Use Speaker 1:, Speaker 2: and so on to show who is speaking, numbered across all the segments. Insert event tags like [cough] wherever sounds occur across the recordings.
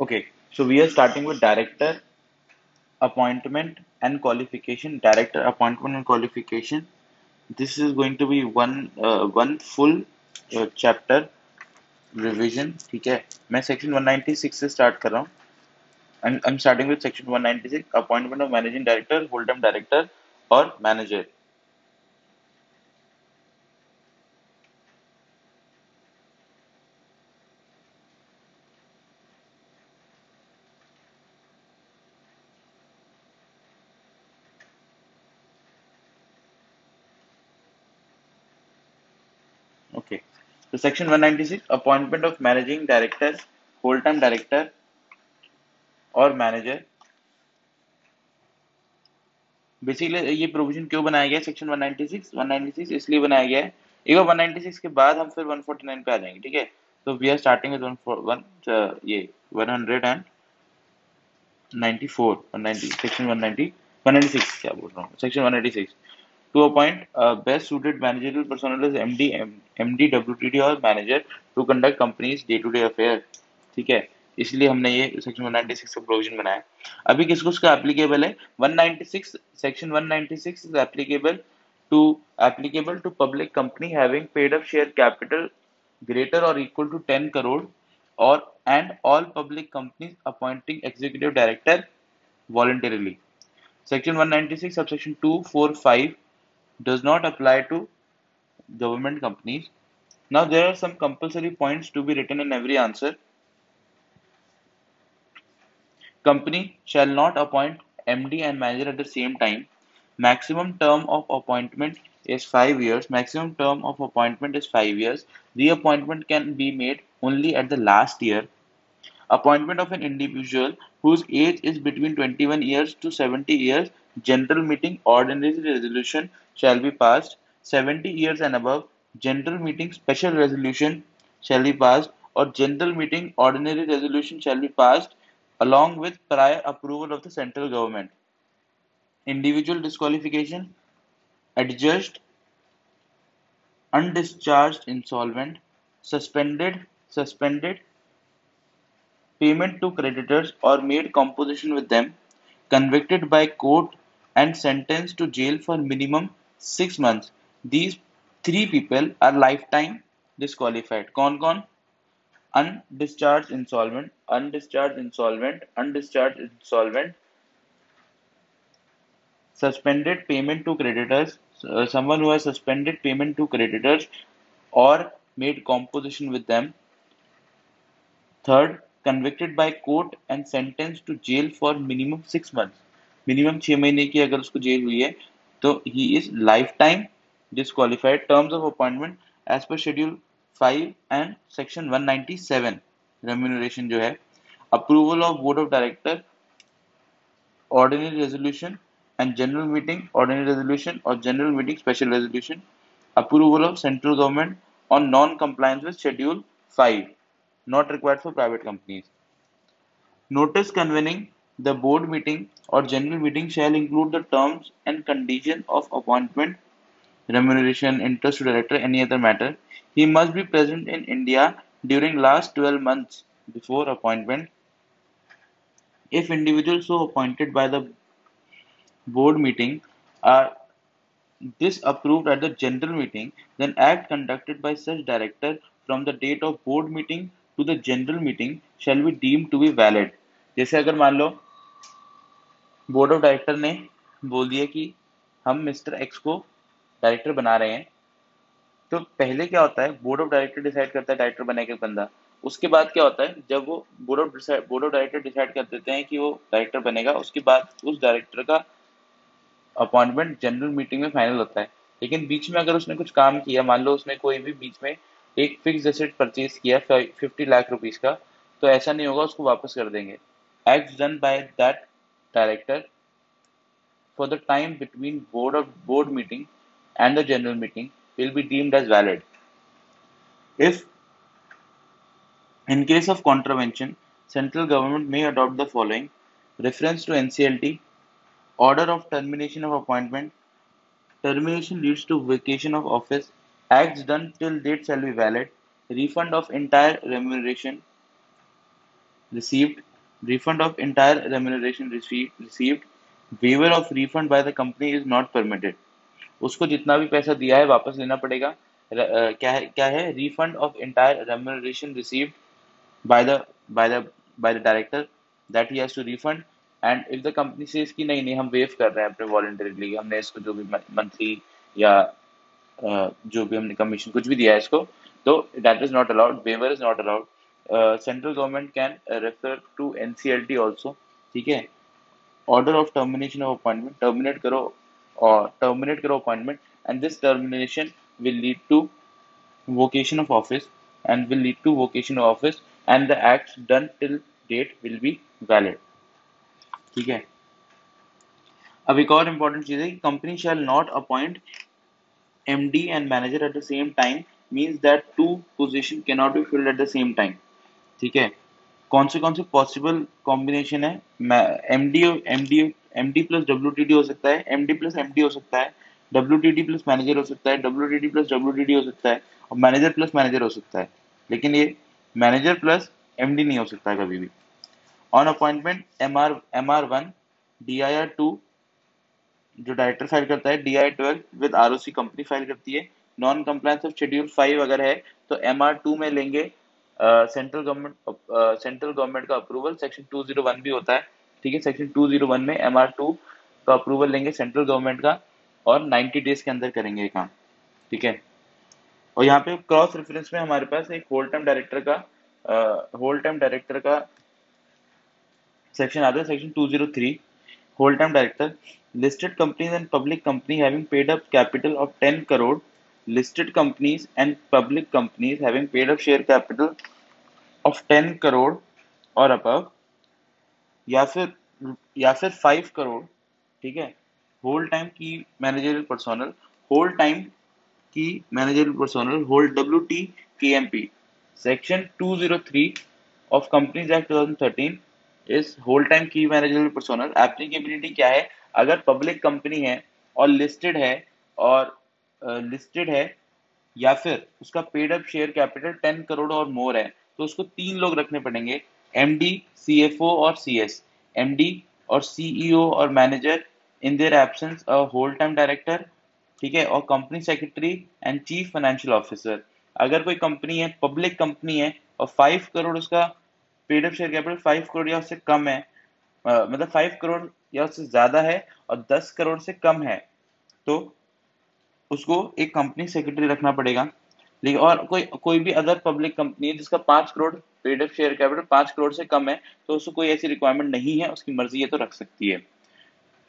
Speaker 1: Okay, so we are starting with director appointment and qualification. Director appointment and qualification. This is going to be one uh, one full uh, chapter revision. ठीक है मैं section 196 से start कर रहा हूँ I'm, I'm starting with section 196 appointment of managing director, full time director और manager. Okay. So section 196 appointment of managing director full time director or manager. Basically ये provision क्यों बनाया गया? सेक्शन 196 196 इसलिए बनाया गया है। एक 196 के बाद हम फिर 149 पे आ जाएँगे, ठीक है? तो वी आर स्टार्टिंग विद 141 ये 194 सेक्शन 190 196 क्या बोल रहा हूँ? Section 186 to appoint best suited managerial personnel is MD MD, WTD और manager to conduct company's day to day affair ठीक है इसलिए हमने ये सेक्शन 196 का प्रोविज़न बनाया अभी किसको उसका एप्लीकेबल है 196 section 196 is applicable to applicable to public company having paid up share capital greater or equal to 10 crore or and all public companies appointing executive director voluntarily section 196 subsection 2 4 5 does not apply to government companies now there are some compulsory points to be written in every answer Company shall not appoint MD and manager at the same time. Maximum term of appointment is five years. Maximum term of appointment is five years. Reappointment can be made only at the last year. Appointment of an individual whose age is between 21 years to 70 years. General meeting ordinary resolution shall be passed. 70 years and above. General meeting special resolution shall be passed or general meeting ordinary resolution shall be passed along with prior approval of the central government. Individual disqualification, adjudged, undischarged insolvent, suspended, suspended, payment to creditors or made composition with them, convicted by court and sentenced to jail for minimum six months These three people are lifetime disqualified. कौन कौन undischarged insolvent, undischarged insolvent, undischarged insolvent, suspended payment to creditors, uh, someone who has suspended payment to creditors or made composition with them. Third, convicted by court and sentenced to jail for minimum six months. Minimum छह महीने की अगर उसको jail हुई है तो he is life time disqualified terms of appointment as per schedule 5 and section 197 remuneration जो है approval of board of director ordinary resolution and general meeting ordinary resolution or general meeting special resolution approval of central government on non compliance with schedule 5 not required for private companies. Notice convening the board meeting or general meeting shall include the terms and condition of appointment remuneration interest to director any other matter he must be present in India during last 12 months before appointment. If individuals so appointed by the board meeting are disapproved at the general meeting, then act conducted by such director from the date of board meeting to the general meeting shall be deemed to be valid. जैसे अगर मान लो board of director ने बोल दिया कि हम mister X को डायरेक्टर बना रहे हैं। तो पहले क्या होता है बोर्ड ऑफ़ डायरेक्टर डिसाइड करता है डायरेक्टर बनेगा बंदा। उसके बाद क्या होता है, जब वो board of board of director decide कर देते हैं कि वो डायरेक्टर बनेगा, उसके बाद उस डायरेक्टर का अपॉइंटमेंट जनरल मीटिंग में फाइनल होता है। लेकिन बीच में अगर उसने कुछ काम किया, मान लो उसने कोई भी बीच में एक फिक्स एसेट परचेज किया फिफ्टी लाख रुपीज़ का तो ऐसा नहीं होगा, उसको वापस कर देंगे। Act done by that director for the time between board of board meeting and the general meeting will be deemed as valid. If in case of contravention, central government may adopt the following reference to NCLT, order of termination of appointment, termination leads to vacation of office, acts done till date shall be valid, refund of entire remuneration received, refund of entire remuneration received, waiver of refund by the company is not permitted. उसको जितना भी पैसा दिया है वापस लेना पड़ेगा। क्या है क्या है? Refund of entire remuneration received by the by the by the director that he to refund and if the company से इसकी नहीं नहीं, हम वेव कर रहे हैं अपने वॉलेंटरीली हमने इसको जो भी मंथली या जो भी हमने कमीशन कुछ भी दिया है इसको तो that is not allowed waiver is not allowed central government can refer to N C L T also ठीक है? Order of termination of appointment terminate करो और टर्मिनेट करो appointment and this termination will lead to vocation of office and will lead to vocation of office and the act done till date will be valid ठीक है? अब एक और important चीज़ है company shall not appoint M D and manager at the same time means that two position के not be filled at the same time ठीक है? कौन से कौन से पॉसिबल कॉम्बिनेशन है? M D M D MD MD plus W T D हो सकता है एमडी प्लस एमडी हो सकता है W T D plus manager हो सकता है W T D plus W T D हो सकता है और मैनेजर प्लस मैनेजर हो सकता है। लेकिन ये मैनेजर प्लस एमडी नहीं हो सकता कभी भी। On appointment M R M R one D I R two जो डायरेक्टर फ़ाइल करता है D I twelve with R O C company file करती है। Non compliance of schedule five अगर है तो एम आर टू में लेंगे सेंट्रल गवर्नमेंट सेंट्रल गवर्नमेंट का approval section two zero one भी होता है। ठीक है सेक्शन 201 में एम आर टू का अप्रूवल लेंगे सेंट्रल गवर्नमेंट का और 90 डेज़ के अंदर करेंगे काम, ठीक है? और यहाँ पे क्रॉस रेफरेंस में हमारे पास एक होल टाइम डायरेक्टर का होल टाइम डायरेक्टर का सेक्शन आता है section two zero three whole time director listed companies and public company having paid up capital of ten crore listed companies and public companies having paid up share capital of 10 crore और above या फिर या फिर 5 करोड़ ठीक है? Whole time की managerial personnel whole time की managerial personnel hold W T K M P section 203 of companies act 2013 इस होल टाइम की मैनेजरियल पर्सोनल एप्लीकेबिलिटी क्या है? अगर पब्लिक कंपनी है और लिस्टेड है और लिस्टेड uh, है या फिर उसका paid up share capital 10 crore और मोर है तो उसको तीन लोग रखने पड़ेंगे। एमडी सीएफओ और सीएस एमडी और सीईओ और manager in their absence a whole time director ठीक है और company secretary and chief financial officer अगर कोई कंपनी है पब्लिक कंपनी है और फाइव करोड़ उसका paid up share capital five crore या उससे कम है आ, मतलब फाइव करोड़ या उससे ज़्यादा है और दस करोड़ से कम है तो उसको एक कंपनी सेक्रेटरी रखना पड़ेगा। लेकिन और कोई कोई भी अदर पब्लिक कंपनी है जिसका पाँच crore paid up share capital पाँच करोड़ से कम है तो उसको कोई ऐसी रिक्वायरमेंट नहीं है, उसकी मर्ज़ी है तो रख सकती है।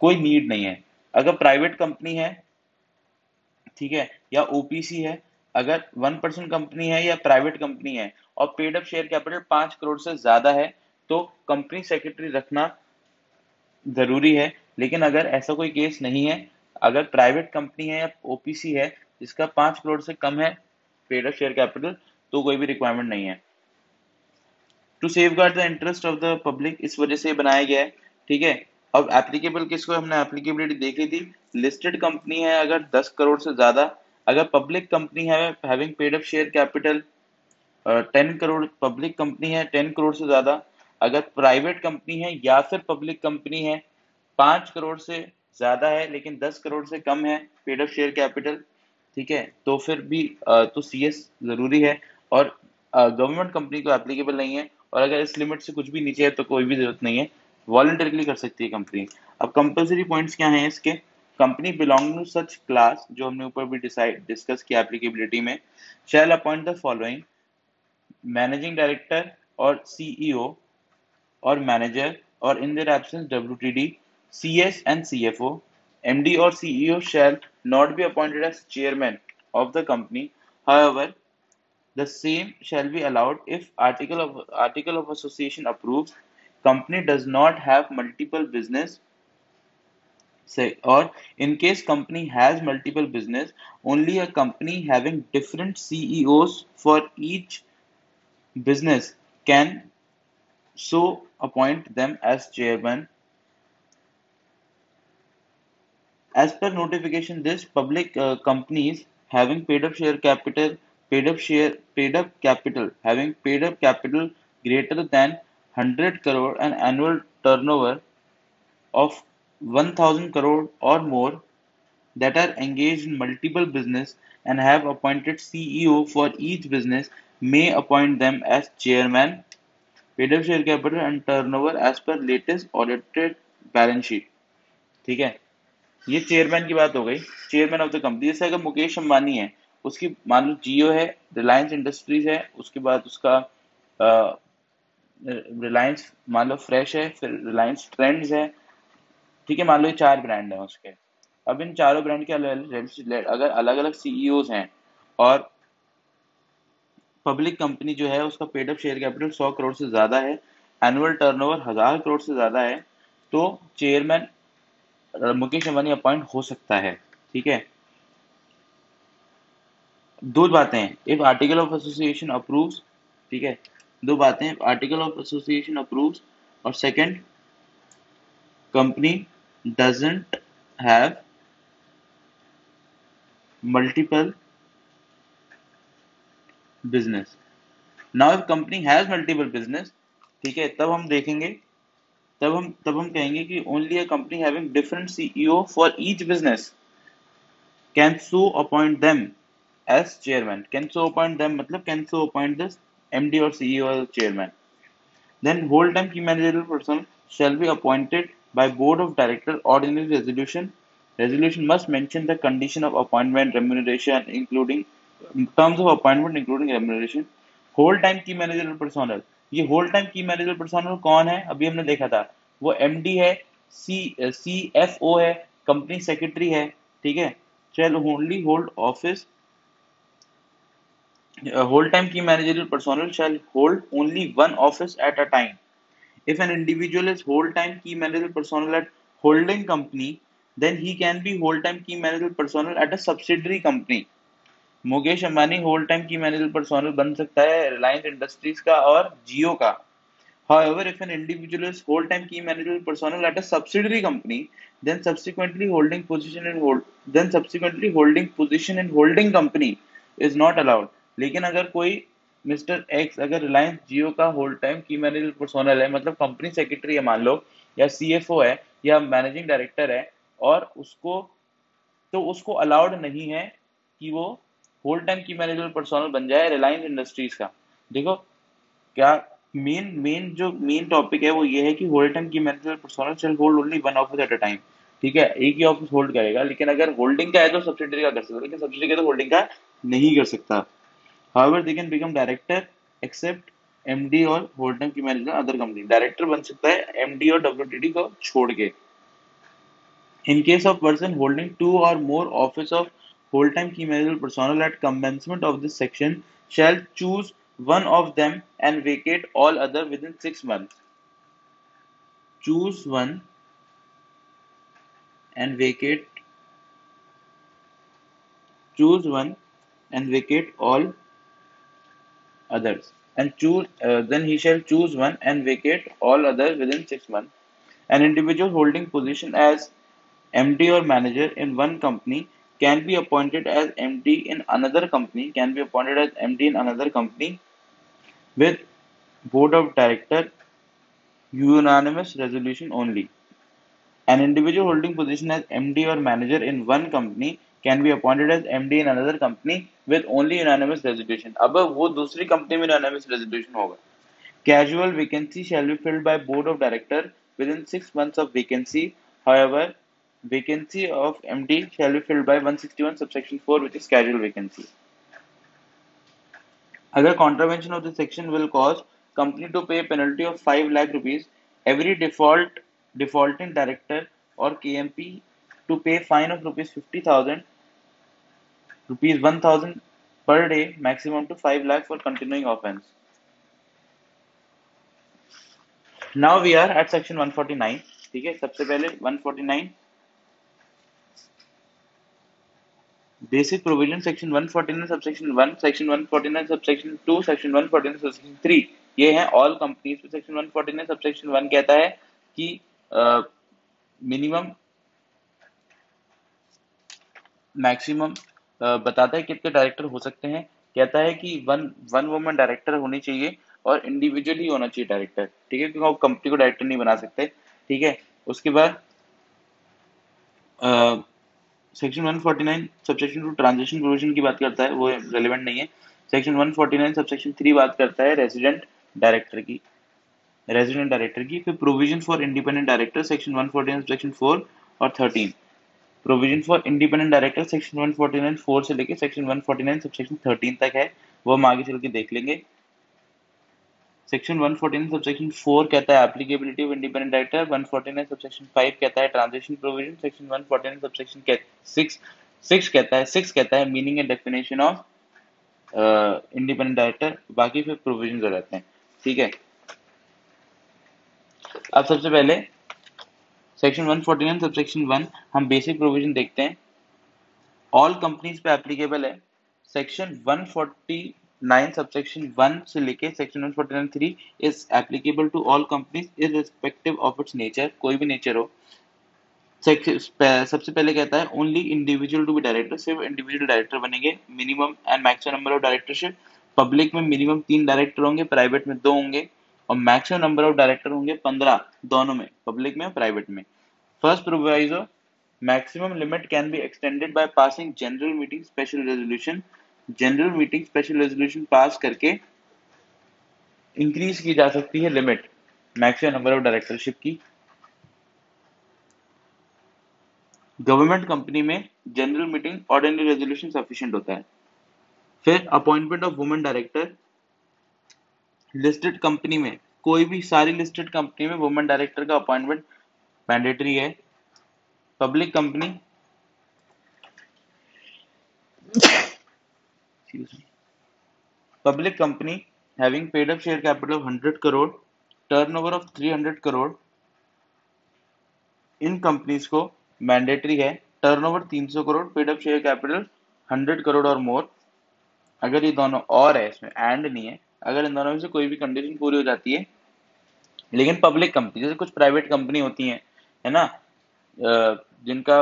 Speaker 1: कोई नीड नहीं है। अगर प्राइवेट कंपनी है, ठीक है, या ओपीसी है, अगर वन परसेंट कंपनी है या प्राइवेट कंपनी है, और पेड अप शेयर कैपिटल पाँच करोड़ से ज़्यादा है तो कंपनी सेक्रेटरी रखना ज़रूरी है। लेकिन अगर ऐसा कोई केस नहीं है, अगर प्राइवेट कंपनी है या ओपीसी है, जिसका पाँच करोड़ से कम है पेड अप शेयर कैपिटल तो कोई भी रिक्वायरमेंट नहीं है। To safeguard the interest of the public इस वजह से बनाया गया है, ठीक है? अब एप्लीकेबल किसको, हमने एप्लीकेबिलिटी देख ली थी। लिस्टेड कंपनी है अगर 10 करोड़ से ज़्यादा। अगर पब्लिक कंपनी है having paid up share capital ten crore public company है टेन करोड़ से ज़्यादा। अगर प्राइवेट कंपनी है या फिर पब्लिक कंपनी है, पाँच करोड़ से ज़्यादा है, लेकिन दस करोड़ से कम है पेड अप शेयर कैपिटल ठीक है? तो फिर भी तो सीएस ज़रूरी है और गवर्नमेंट कंपनी को एप्लीकेबल नहीं है और अगर इस लिमिट से कुछ भी नीचे है तो कोई भी ज़रूरत नहीं है। वॉलंटरीली कर सकती है कंपनी अब कंपल्सरी पॉइंट्स क्या हैं इसके? Company belong to such class जो हमने ऊपर भी डिसाइड डिस्कस किया एप्लीकेबिलिटी में। Shall appoint the following managing director और सीईओ और मैनेजर और in their absence WTD CS and CFO MD or CEO shall not be appointed as chairman of the company. However, the same shall be allowed if article of article of association approves company does not have multiple business say or in case company has multiple business only a company having different CEOs for each business can so appoint them as chairman as per notification this public uh, companies having paid up share capital paid up share paid up capital having paid up capital greater than 100 crore and annual turnover of 1000 crore or more that are engaged in multiple business and have appointed CEO for each business may appoint them as chairman, paid up share capital and turnover as per latest audited balance sheet. ठीक है ये chairman की बात हो गई। Chairman of the company जैसे अगर मुकेश अंबानी है, उसकी मान लो जियो है रिलायंस इंडस्ट्रीज़ है, उसके बाद उसका रिलायंस मान लो फ्रेश है, फिर रिलायंस ट्रेंड्स है। ठीक है, मान लो ये चार ब्रांड है उसके। अब इन चारों ब्रांड के अलग अलग अगर अलग अलग सीईओ हैं और पब्लिक कंपनी जो है, उसका पेड अप शेयर कैपिटल सौ करोड़ से ज़्यादा है एनुअल टर्नओवर हज़ार करोड़ से ज़्यादा है तो चेयरमैन मुकेश अंबानी अपॉइंट हो सकता है, ठीक है? दो बातें if article of association approves ठीक है? दो बातें आर्टिकल ऑफ़ एसोसिएशन अप्रूव्स और second company doesn't have multiple business now if company has multiple business ठीक है, तब हम देखेंगे तब हम तब हम कहेंगे कि only a company having different CEO for each business can so appoint them as chairman can so appoint them मतलब can so appoint this MD और CEO as chairman then whole time key managerial person shall be appointed by board of director ordinary resolution resolution must mention the condition of appointment remuneration including terms of appointment including remuneration whole time key managerial personal ये whole time key management personal कौन है? अभी हमने देखा था। वो MD है C सी F O है कंपनी सेक्रेटरी है, ठीक है? Shall only hold office whole time key managerial personal shall hold only one office at a time if an individual is whole time key manager personal at holding company then he can be whole time key manager personal at a subsidiary company Mukesh Ambani whole time key manager personnel बन सकता है Reliance Industries का और जियो का However, if an individual is whole-time key managerial personnel at a subsidiary company, then subsequently holding position in hold, then subsequently holding position in holding company is not allowed. लेकिन अगर कोई mister x अगर रिलायंस जियो का whole time key manager personnel है मतलब company secretary है मान लो या सीएफओ है या मैनेजिंग डायरेक्टर है और उसको तो उसको अलाउड नहीं है कि वो whole time key manager personnel बन जाए रिलायंस इंडस्ट्रीज़ का। देखो क्या मेन मेन जो मेन टॉपिक है वो ये है कि whole time key manager personnel shall hold only one office at a time ठीक है? एक ही ऑफ़िस होल्ड करेगा लेकिन अगर होल्डिंग का है तो सब्सिडरी का कर सकता है लेकिन सब्सिडरी का तो होल्डिंग का नहीं कर सकता। However, they can become director except MD और whole time key manager other company director बन सकता है एमडी और WTD को छोड़ के। In case of person holding two or more office of whole time key personnel at commencement of this section shall choose one of them and vacate all other within six months. Choose one and vacate. Choose one and vacate all others and choose uh, then he shall choose one and vacate all others within six months an individual holding position as md or manager in one company can be appointed as md in another company can be appointed as md in another company with board of director unanimous resolution only an individual holding position as md or manager in one company can be appointed as MD in another company with only unanimous resolution. अब वो दूसरी company में unanimous resolution होगा. Casual vacancy shall be filled by board of director within six months of vacancy. However, vacancy of MD shall be filled by 161 subsection 4 which is casual vacancy. Other contravention of this section will cause company to pay a penalty of 5 lakh rupees every default defaulting director or KMP to pay fine of rupees 50,000 rupees 1000 per day maximum to 5 lakh for continuing offense now we are at section 149 ठीक है सबसे पहले 149 basic provision section 149 subsection 1 section 149 subsection 2 section 149 subsection 3 ये हैं all companies section 149 subsection 1 कहता है कि minimum maximum बताता है कितने डायरेक्टर हो सकते हैं। कहता है कि वन वन वुमन डायरेक्टर होनी चाहिए और इंडिविजुअल होना चाहिए डायरेक्टर ठीक है? क्योंकि आप कंपनी को डायरेक्टर नहीं बना सकते। ठीक है? उसके बाद section 149 subsection two transaction provision की बात करता है, वो रेलिवेंट नहीं है। सेक्शन 149 सबसेक्शन थ्री बात करता है रेजिडेंट डायरेक्टर की। रेजिडेंट डायरेक्टर की, फिर provision for independent director section 149 section 4 और 13 provision for independent director section 149 4 से लेके सेक्शन 149 सबसेक्शन 13 तक है। वो हम आगे चल के देख लेंगे। सेक्शन 149 सबसेक्शन 4 कहता है applicability of independent director 149 subsection 5 कहता है ट्रांजिशन प्रोविज़न सेक्शन 149 सबसेक्शन 6 6 कहता है 6 कहता है meaning and definition of independent director बाकी फिर प्रोविज़न हो जाते हैं। ठीक है? अब सबसे पहले सेक्शन 149 सबसेक्शन 1 हम बेसिक प्रोविज़न देखते हैं। ऑल कंपनीज़ पे एप्लीकेबल है। सेक्शन 149 सबसेक्शन 1 से लेके section 149 3 is applicable to all companies irrespective of its nature कोई भी नेचर हो। सबसे पहले कहता है only individual to be director सिर्फ़ इंडिविजुअल डायरेक्टर बनेंगे minimum and maximum number of directorship public में मिनिमम तीन डायरेक्टर होंगे प्राइवेट में दो होंगे, और मैक्सिमम नंबर ऑफ़ डायरेक्टर होंगे पंद्रह, दोनों में पब्लिक में प्राइवेट में। First proviso maximum limit can be extended by passing general meeting special resolution general meeting special resolution pass करके इंक्रीज की जा सकती है limit maximum number of directorship की। गवर्नमेंट कंपनी में general meeting ordinary resolution sufficient होता है। फिर appointment of women director listed company में, कोई भी सारी लिस्टेड कंपनी में वुमेन डायरेक्टर का अपॉइंटमेंट मैंडेटरी है। Public company public company having paid up share capital of 100 crore turnover of 300 crore in companies को मैंडेटरी है turnover 300 crore paid up share capital 100 crore और मोर अगर ये दोनों और है, इसमें एंड नहीं है, अगर इन दोनों में से कोई भी कंडीशन पूरी हो जाती है, लेकिन पब्लिक कंपनी जैसे कुछ प्राइवेट कंपनी होती हैं, है ना? जिनका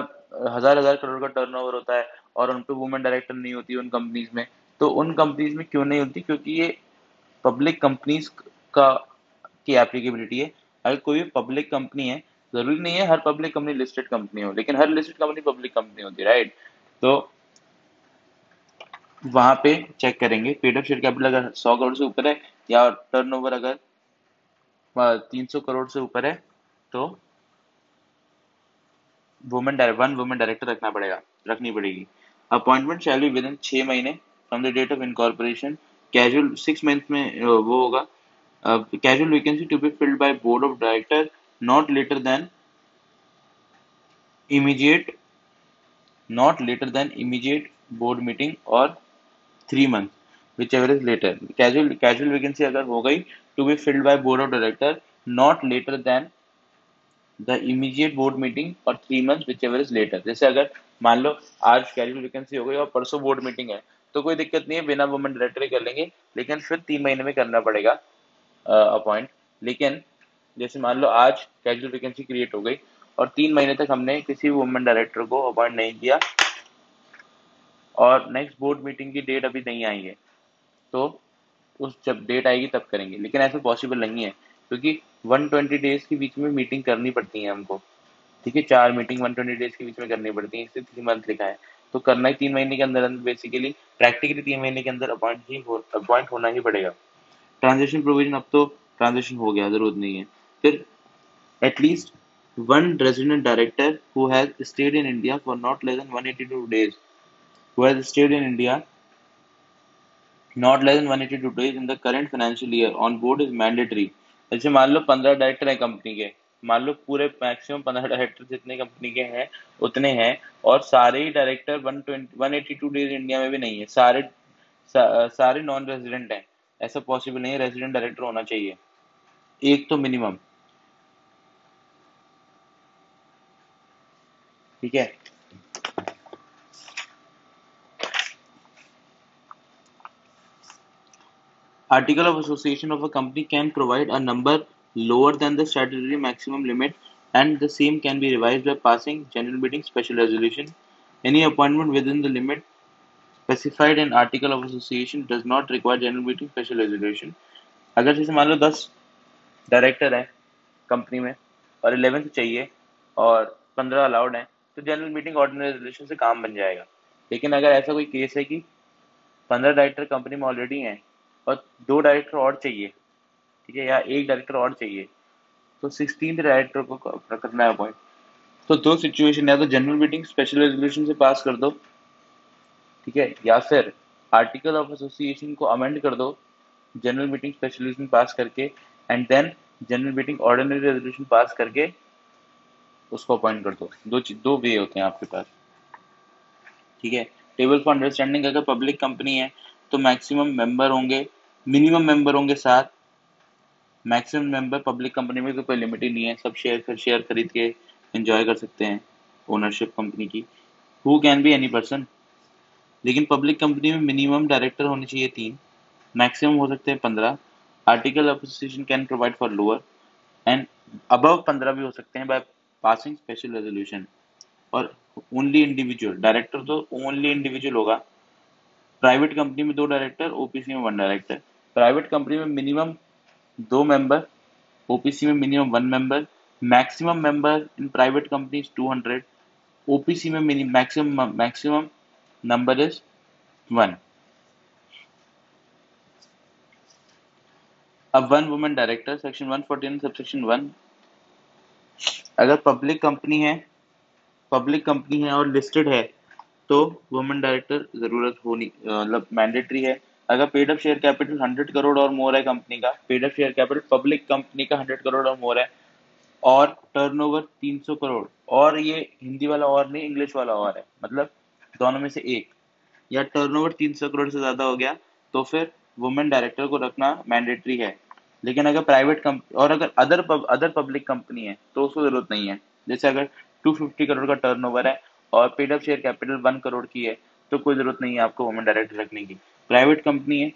Speaker 1: हज़ार हज़ार करोड़ का टर्नओवर होता है, और उन पर वुमेन डायरेक्टर नहीं होती उन कंपनीज़ में तो उन कंपनीज़ में क्यों नहीं होती? क्योंकि ये पब्लिक कंपनीज़ का, की एप्लीकेबिलिटी है। अगर कोई भी पब्लिक कंपनी है, ज़रूरी नहीं है हर पब्लिक कंपनी लिस्टेड कंपनी हो, लेकिन हर लिस्टेड कंपनी पब्लिक कंपनी होती है राइट तो वहाँ पे चेक करेंगे। पेड अप शेयर कैपिटल अगर सौ करोड़ से ऊपर है, या टर्नओवर अगर तीन सौ करोड़ से ऊपर है तो वुमेन वन वुमेन डायरेक्टर रखना पड़ेगा, रखनी पड़ेगी। Appointment shall be within छह महीने। From the date of incorporation casual six month में वो होगा। Casual vacancy to be filled by board of director not later than immediate not later than immediate board meeting और three month whichever is later casual casual vacancy अगर हो गई to be filled by board of director not later than the immediate board meeting और three month whichever is जैसे अगर मान लो, आज कैजुअल वैकेंसी हो गई और परसों बोर्ड मीटिंग है तो कोई दिक्कत नहीं है, बिना वुमेन डायरेक्टर कर लेंगे, लेकिन फिर तीन महीने में करना पड़ेगा अपॉइंट लेकिन, जैसे मान लो आज कैजुअल वैकेंसी क्रिएट हो गई, और तीन महीने तक हमने किसी वुमेन डायरेक्टर को अपॉइंट नहीं किया, और नेक्स्ट बोर्ड मीटिंग की डेट अभी नहीं आई है तो उस जब डेट आएगी तब करेंगे. लेकिन ऐसा पॉसिबल नहीं है, क्योंकि 120 डेज़ के बीच में मीटिंग करनी पड़ती है हमको. ठीक है, चार मीटिंग 120 डेज़ के बीच में करनी पड़ती है, इसलिए थ्री मंथ लिखा है. तो करना ही तीन महीने के अंदर बेसिकली प्रैक्टिकली तीन महीने के अंदर अपॉइंट ही अपॉइंट होना ही पड़ेगा। ट्रांजेक्शन प्रोविज़न अब तो ट्रांजेक्शन हो गया, ज़रूरत नहीं है। फिर at least one resident director who has stayed in India for not less than 182 days who has stayed in India not less than 182 days in the current financial year on board is mandatory जैसे मान लो 15 director है company के मान लो पूरे maximum पंद्रह director जितने कंपनी के हैं उतने हैं और सारे ही director one twenty one eighty two days India में भी नहीं है। सारे सा, सारे नॉन रेजिडेंट हैं। ऐसा पॉसिबल नहीं है रेजिडेंट डायरेक्टर होना चाहिए। एक तो मिनिमम ठीक है? Article of association of a company can provide a number lower than the statutory maximum limit and the same can be revised by passing general meeting special resolution. Any appointment within the limit specified in article of association does not require general meeting special resolution. अगर जैसे मान लो दस director है company में और eleventh चाहिए और पंद्रह अलाउड है तो जनरल मीटिंग ऑर्डिनरी रेजोल्यूशन से काम बन जाएगा लेकिन अगर ऐसा कोई केस है कि पंद्रह डायरेक्टर कंपनी में ऑलरेडी हैं और दो डायरेक्टर और चाहिए ठीक है, या एक डायरेक्टर और चाहिए। तो सिक्सटीन डायरेक्टर को करना है अपॉइंट तो दो सिचुएशन या तो जनरल मीटिंग स्पेशल रेजोल्यूशन से पास कर दो, ठीक है, या फिर आर्टिकल ऑफ़ एसोसिएशन को अमेंड कर दो general meeting special resolution pass करके and then general meeting ordinary resolution pass करके उसको अपॉइंट कर दो। दो दो वे होते हैं आपके पास। ठीक है टेबल फॉर अंडरस्टैंडिंग अगर पब्लिक कंपनी है तो मैक्सिमम मेंबर होंगे मिनिमम मेंबर होंगे सात मैक्सिमम मेंबर पब्लिक कंपनी में तो कोई लिमिट ही नहीं है। सब शेयर शेयर खरीद के एंजॉय कर सकते हैं ओनरशिप कंपनी की। Who can be any person लेकिन पब्लिक कंपनी में मिनिमम डायरेक्टर होने चाहिए तीन। मैक्सिमम हो सकते हैं पंद्रह। Article association can provide for lower and above पंद्रह भी हो सकते हैं बाय पासिंग स्पेशल रेजोल्यूशन और ओनली इंडिविजुअल डायरेक्टर तो ओनली इंडिविजुअल होगा। प्राइवेट कंपनी में दो डायरेक्टर ओपीसी में वन डायरेक्टर प्राइवेट कंपनी में मिनिमम दो मेंबर ओपीसी में minimum one member maximum member in private company two hundred OPC में maximum maximum number is one अब one women director section one fourteen subsection one अगर public company है public company है और listed है तो women director ज़रूरत होनी मतलब मैंडेटरी है। अगर paid up share capital hundred crore और मोर है कंपनी का paid up share capital public company का हंड्रेड करोड़ और मोर है और टर्नओवर 300 करोड़ और ये हिंदी वाला और नहीं इंग्लिश वाला और है मतलब दोनों में से एक या टर्नओवर 300 करोड़ से ज़्यादा हो गया तो फिर वुमेन डायरेक्टर को रखना मैंडेटरी है। लेकिन अगर प्राइवेट कंपनी और अगर other pub, other public company है तो उसको ज़रूरत नहीं है। जैसे अगर 250 करोड़ का टर्नओवर है और paid up share capital one crore की है तो कोई ज़रूरत नहीं है आपको वुमेन डायरेक्टर रखने की। प्राइवेट कंपनी है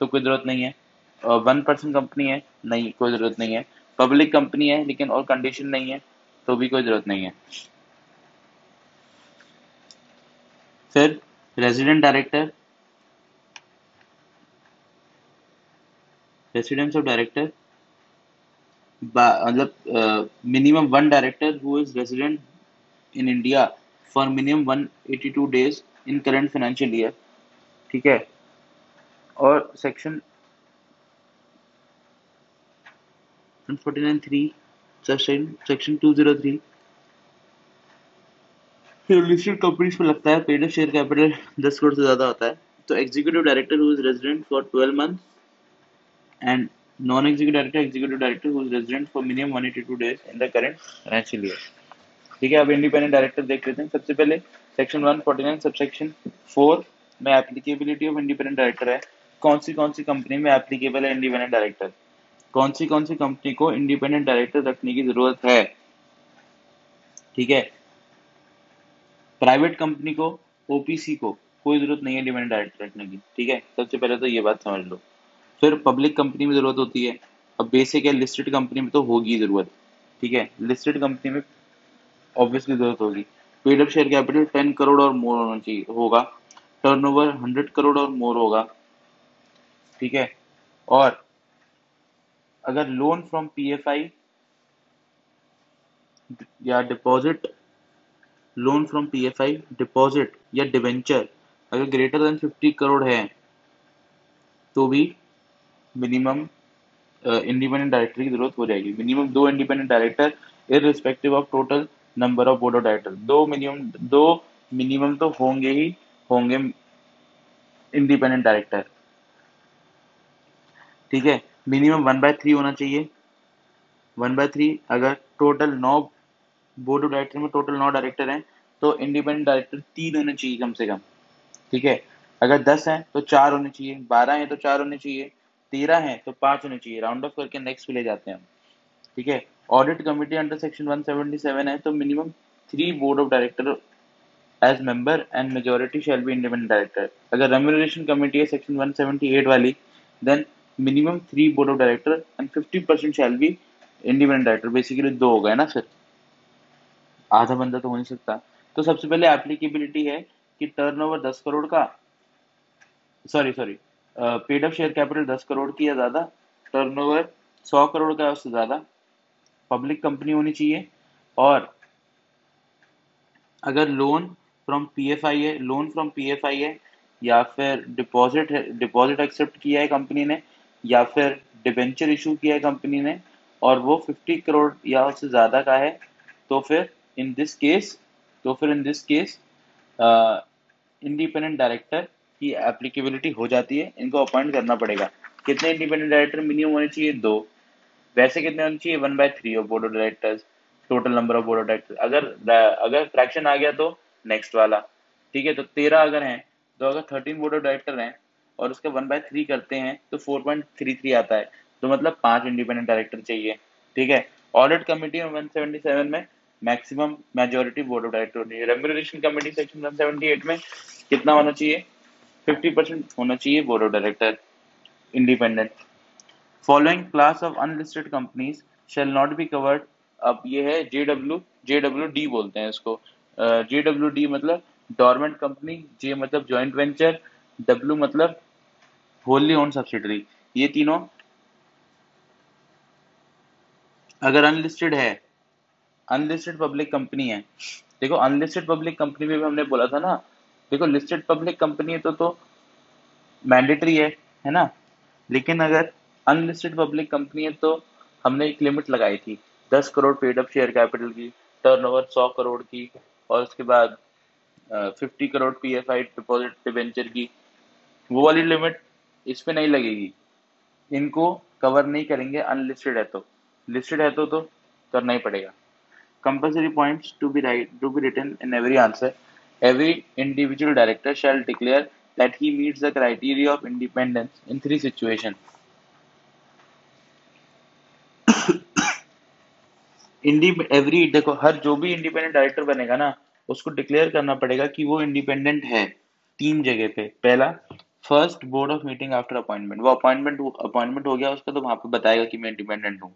Speaker 1: तो कोई ज़रूरत नहीं है। वन पर्सन कंपनी है, नहीं, कोई ज़रूरत नहीं है। पब्लिक कंपनी है, लेकिन और कंडीशन नहीं है तो भी कोई ज़रूरत नहीं है। फिर resident director residence of director मतलब minimum one director who is resident in India for minimum 182 days in current financial year ठीक है? और section 149.3 section section 203 listed companies में लगता पेड शेयर कैपिटल 10 करोड़ से ज़्यादा होता है। तो executive director is resident for 12 months and non-executive director, executive director who is resident for minimum 182 days in the current financial year. ठीक है अब इंडिपेंडेंट डायरेक्टर देख लेते हैं। सबसे पहले सेक्शन 149 सबसेक्शन 4 में एप्लीकेबिलिटी ऑफ़ इंडिपेंडेंट डायरेक्टर है। कौन सी कौन सी कंपनी में एप्लीकेबल है इंडिपेंडेंट डायरेक्टर कौन सी कौन सी कंपनी को इंडिपेंडेंट डायरेक्टर रखने की ज़रूरत है? ठीक है? प्राइवेट कंपनी को ओपीसी को कोई ज़रूरत नहीं है इंडिपेंडेंट डायरेक्टर रखने की। ठीक है? सबसे पहले तो ये बात समझ लो। फिर पब्लिक कंपनी में ज़रूरत होती है। अब बेसिक है लिस्टेड कंपनी में तो होगी ज़रूरत। ठीक है? लिस्टेड कंपनी में ऑब्वियसली ज़रूरत होगी। Paid up share capital ten crore और मोर होना चाहिए, होगा। टर्नओवर हंड्रेड करोड़ और मोर होगा। ठीक है? और अगर लोन फ्रॉम पीएफआई या deposit loan from PFI deposit या डिवेंचर अगर ग्रेटर देन फिफ्टी करोड़ है तो भी मिनिमम इंडिपेंडेंट डायरेक्टर की ज़रूरत हो जाएगी। मिनिमम दो independent director irrespective of total number of board of director दो मिनिमम दो मिनिमम तो होंगे ही होंगे इंडिपेंडेंट डायरेक्टर ठीक है? मिनिमम वन बाय थ्री होना चाहिए। वन बाय थ्री अगर टोटल नौ बोर्ड ऑफ़ डायरेक्टर में टोटल नौ डायरेक्टर हैं तो इंडिपेंडेंट डायरेक्टर तीन होने चाहिए कम से कम। ठीक है? अगर दस हैं तो चार होने चाहिए। बारह हैं तो चार होने चाहिए। तेरह है तो पाँच होने चाहिए। राउंड ऑफ़ करके नेक्स्ट पे ले जाते हैं हम। ठीक है? ऑडिट कमिटी अंडर सेक्शन 177 है तो minimum three board of director as member and majority shall be independent director अगर रेम्यूनरेशन कमिटी है सेक्शन 178 वाली then minimum three board of director and 50 percent shall be independent director basically दो हो गए ना फिर। आधा बंदा तो हो नहीं सकता। तो सबसे पहले एप्लीकेबिलिटी है कि टर्नओवर 10 करोड़ का sorry sorry paid up share capital दस करोड़ की या ज़्यादा टर्नओवर सौ करोड़ का उससे ज़्यादा। पब्लिक कंपनी होनी चाहिए। और अगर लोन फ्रॉम पीएफआई है लोन फ्रॉम पीएफआई है या फिर डिपॉजिट डिपॉजिट एक्सेप्ट किया है कंपनी ने, या फिर डिबेंचर इशू किया है कंपनी ने, और वो 50 करोड़ या उससे ज़्यादा का है तो फिर इन दिस केस तो फिर in this case independent director की एप्लीकेबिलिटी हो जाती है, इनको अपॉइंट करना पड़ेगा। कितने इंडिपेंडेंट डायरेक्टर मिनिमम होने चाहिए? दो। वैसे कितने होने चाहिए? One by three of board of directors total number of board of directors अगर अगर फ्रैक्शन आ गया तो नेक्स्ट वाला। ठीक है तो तेरह अगर हैं तो अगर थर्टीन बोर्ड ऑफ़ डायरेक्टर हैं और उसका वन बाय थ्री करते हैं तो फोर पॉइंट थ्री थ्री आता है। तो मतलब पाँच इंडिपेंडेंट डायरेक्टर चाहिए। ठीक है ऑडिट कमिटी में वन सेवेंटी सेवन में maximum majority board of director होनी है remuneration committee section one seventy eight में कितना होना चाहिए? फिफ्टी परसेंट होना चाहिए board of director independent following class of unlisted companies shall not be covered अब ये है J W J W D बोलते हैं इसको। जे डब्ल्यू डी मतलब डॉर्मेंट कंपनी जे मतलब ज्वाइंट वेंचर डब्ल्यू मतलब होली ओन सब्सिडरी ये तीनों अगर अनलिस्टेड है अनलिस्टेड पब्लिक कंपनी है। देखो अनलिस्टेड पब्लिक कंपनी में भी हमने बोला था ना, देखो लिस्टेड पब्लिक कंपनी है तो तो मैंडेटरी है है ना? लेकिन अगर अनलिस्टेड पब्लिक कंपनी है तो हमने एक लिमिट लगाई थी, दस crore paid up share capital की टर्नओवर सौ करोड़ की और उसके बाद fifty crore P F I deposit debenture की। वो वाली लिमिट इस पर नहीं लगेगी। इनको कवर नहीं करेंगे अनलिस्टेड है तो। लिस्टेड है तो तो करना ही पड़ेगा। Compulsory points to be write to be written in every answer every individual director shall declare that he meets the criteria of independence in three situation indie every देखो, हर जो भी इंडिपेंडेंट डायरेक्टर बनेगा ना, उसको डिक्लेयर करना पड़ेगा कि वो इंडिपेंडेंट है तीन जगह पे। पहला first board of meeting after appointment वो अपॉइंटमेंट अपॉइंटमेंट हो गया, उसका तो वहाँ पे बताएगा कि मैं इंडिपेंडेंट हूँ।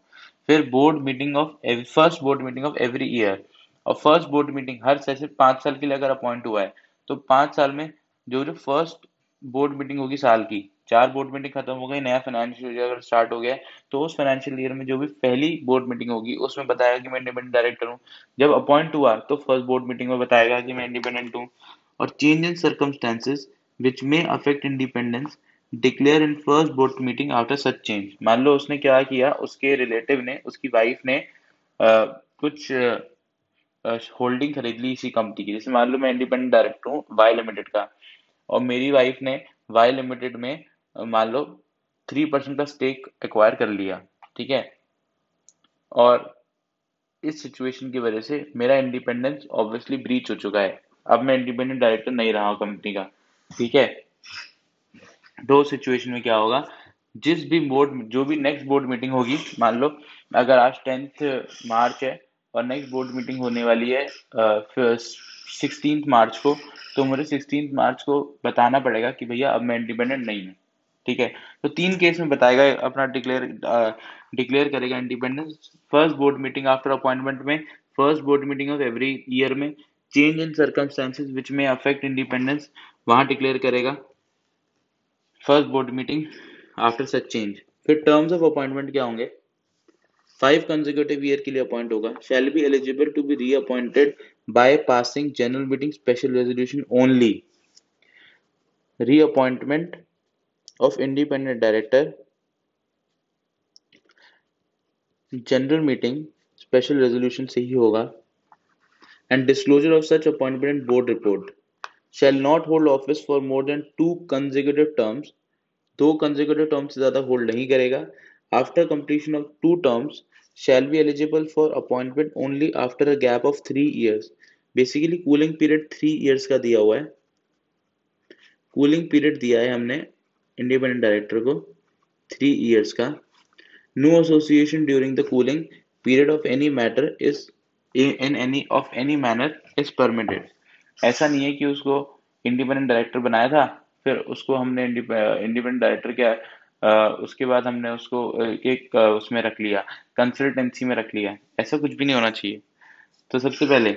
Speaker 1: फिर board meeting of first board meeting of every year और फ़र्स्ट बोर्ड मीटिंग हर सेशन पाँच साल के लिए अगर अपॉइंट हुआ है तो पाँच साल में जो जो फ़र्स्ट बोर्ड मीटिंग होगी साल की चार बोर्ड मीटिंग खत्म हो गई नया फाइनेंशियल ईयर अगर स्टार्ट हो गया तो उस फाइनेंशियल ईयर में जो भी पहली बोर्ड मीटिंग होगी उसमें बताएगा कि मैं इंडिपेंडेंट डायरेक्टर हूँ। जब अपॉइंट हुआ तो फ़र्स्ट बोर्ड मीटिंग में बताएगा कि मैं इंडिपेंडेंट हूँ। और change in circumstances which may affect independence declare in first board meeting after such change मान लो उसने क्या किया उसके रिलेटिव ने उसकी वाइफ ने आ, कुछ होल्डिंग खरीद ली इसी कंपनी की। जैसे मान लो मैं इंडिपेंडेंट डायरेक्टर हूँ वाई लिमिटेड का। और मेरी वाइफ ने वाई लिमिटेड में मान लो थ्री परसेंट का स्टेक एक्वायर कर लिया, ठीक है? और इस सिचुएशन की वजह से मेरा इंडिपेंडेंस ऑब्वियसली ब्रीच हो चुका है। अब मैं इंडिपेंडेंट डायरेक्टर नहीं रहा हूँ कंपनी का, ठीक है? दो सिचुएशन में क्या होगा, जिस भी बोर्ड जो भी नेक्स्ट बोर्ड मीटिंग होगी, मान लो, अगर आज टेंथ मार्च है और नेक्स्ट बोर्ड मीटिंग होने वाली है सिक्सटीन मार्च को तो मुझे सिक्सटीन मार्च को बताना पड़ेगा कि भैया अब मैं इंडिपेंडेंट नहीं हूँ। ठीक है? तो तीन केस में बताएगा, अपना डिक्लेयर डिक्लेयर करेगा independence first board meeting after appointment में first board meeting of every year में change in circumstances which may affect independence वहाँ डिक्लेयर करेगा। First board meeting after such change फिर टर्म्स ऑफ़ अपॉइंटमेंट क्या होंगे? Five consecutive year के लिए appoint होगा। Shall be eligible to be reappointed by passing general meeting special resolution only reappointment of independent director general meeting special resolution से ही होगा and disclosure of such appointment board report shall not hold office for more than two consecutive terms दो consecutive terms से ज़्यादा hold नहीं करेगा after completion of two terms shall be eligible for appointment only after a gap of three years basically cooling period three years का दिया हुआ है cooling period दिया है हमने इंडिपेंडेंट डायरेक्टर को थ्री ईयर्स का. No association during the cooling period of any matter is in any of any manner is permitted ऐसा नहीं है कि उसको इंडिपेंडेंट डायरेक्टर बनाया था, फिर उसको हमने इंडिपेंडेंट डायरेक्टर क्या उसके बाद हमने उसको एक उसमें रख लिया कंसल्टेंसी में रख लिया. ऐसा कुछ भी नहीं होना चाहिए. तो सबसे पहले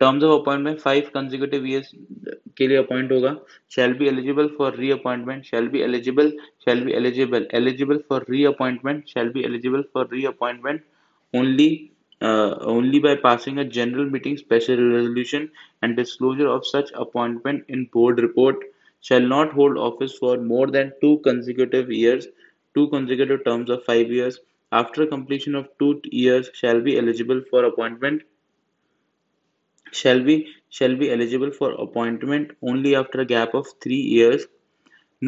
Speaker 1: terms of appointment five consecutive years के लिए अपॉइंट होगा shall be eligible for reappointment shall be eligible shall be eligible eligible for reappointment shall be eligible for reappointment only uh, only by passing a general meeting special resolution and disclosure of such appointment in board report shall not hold office for more than two consecutive years two consecutive terms of five years after completion of two years shall be eligible for appointment shall be shall be eligible for appointment only after a gap of 3 years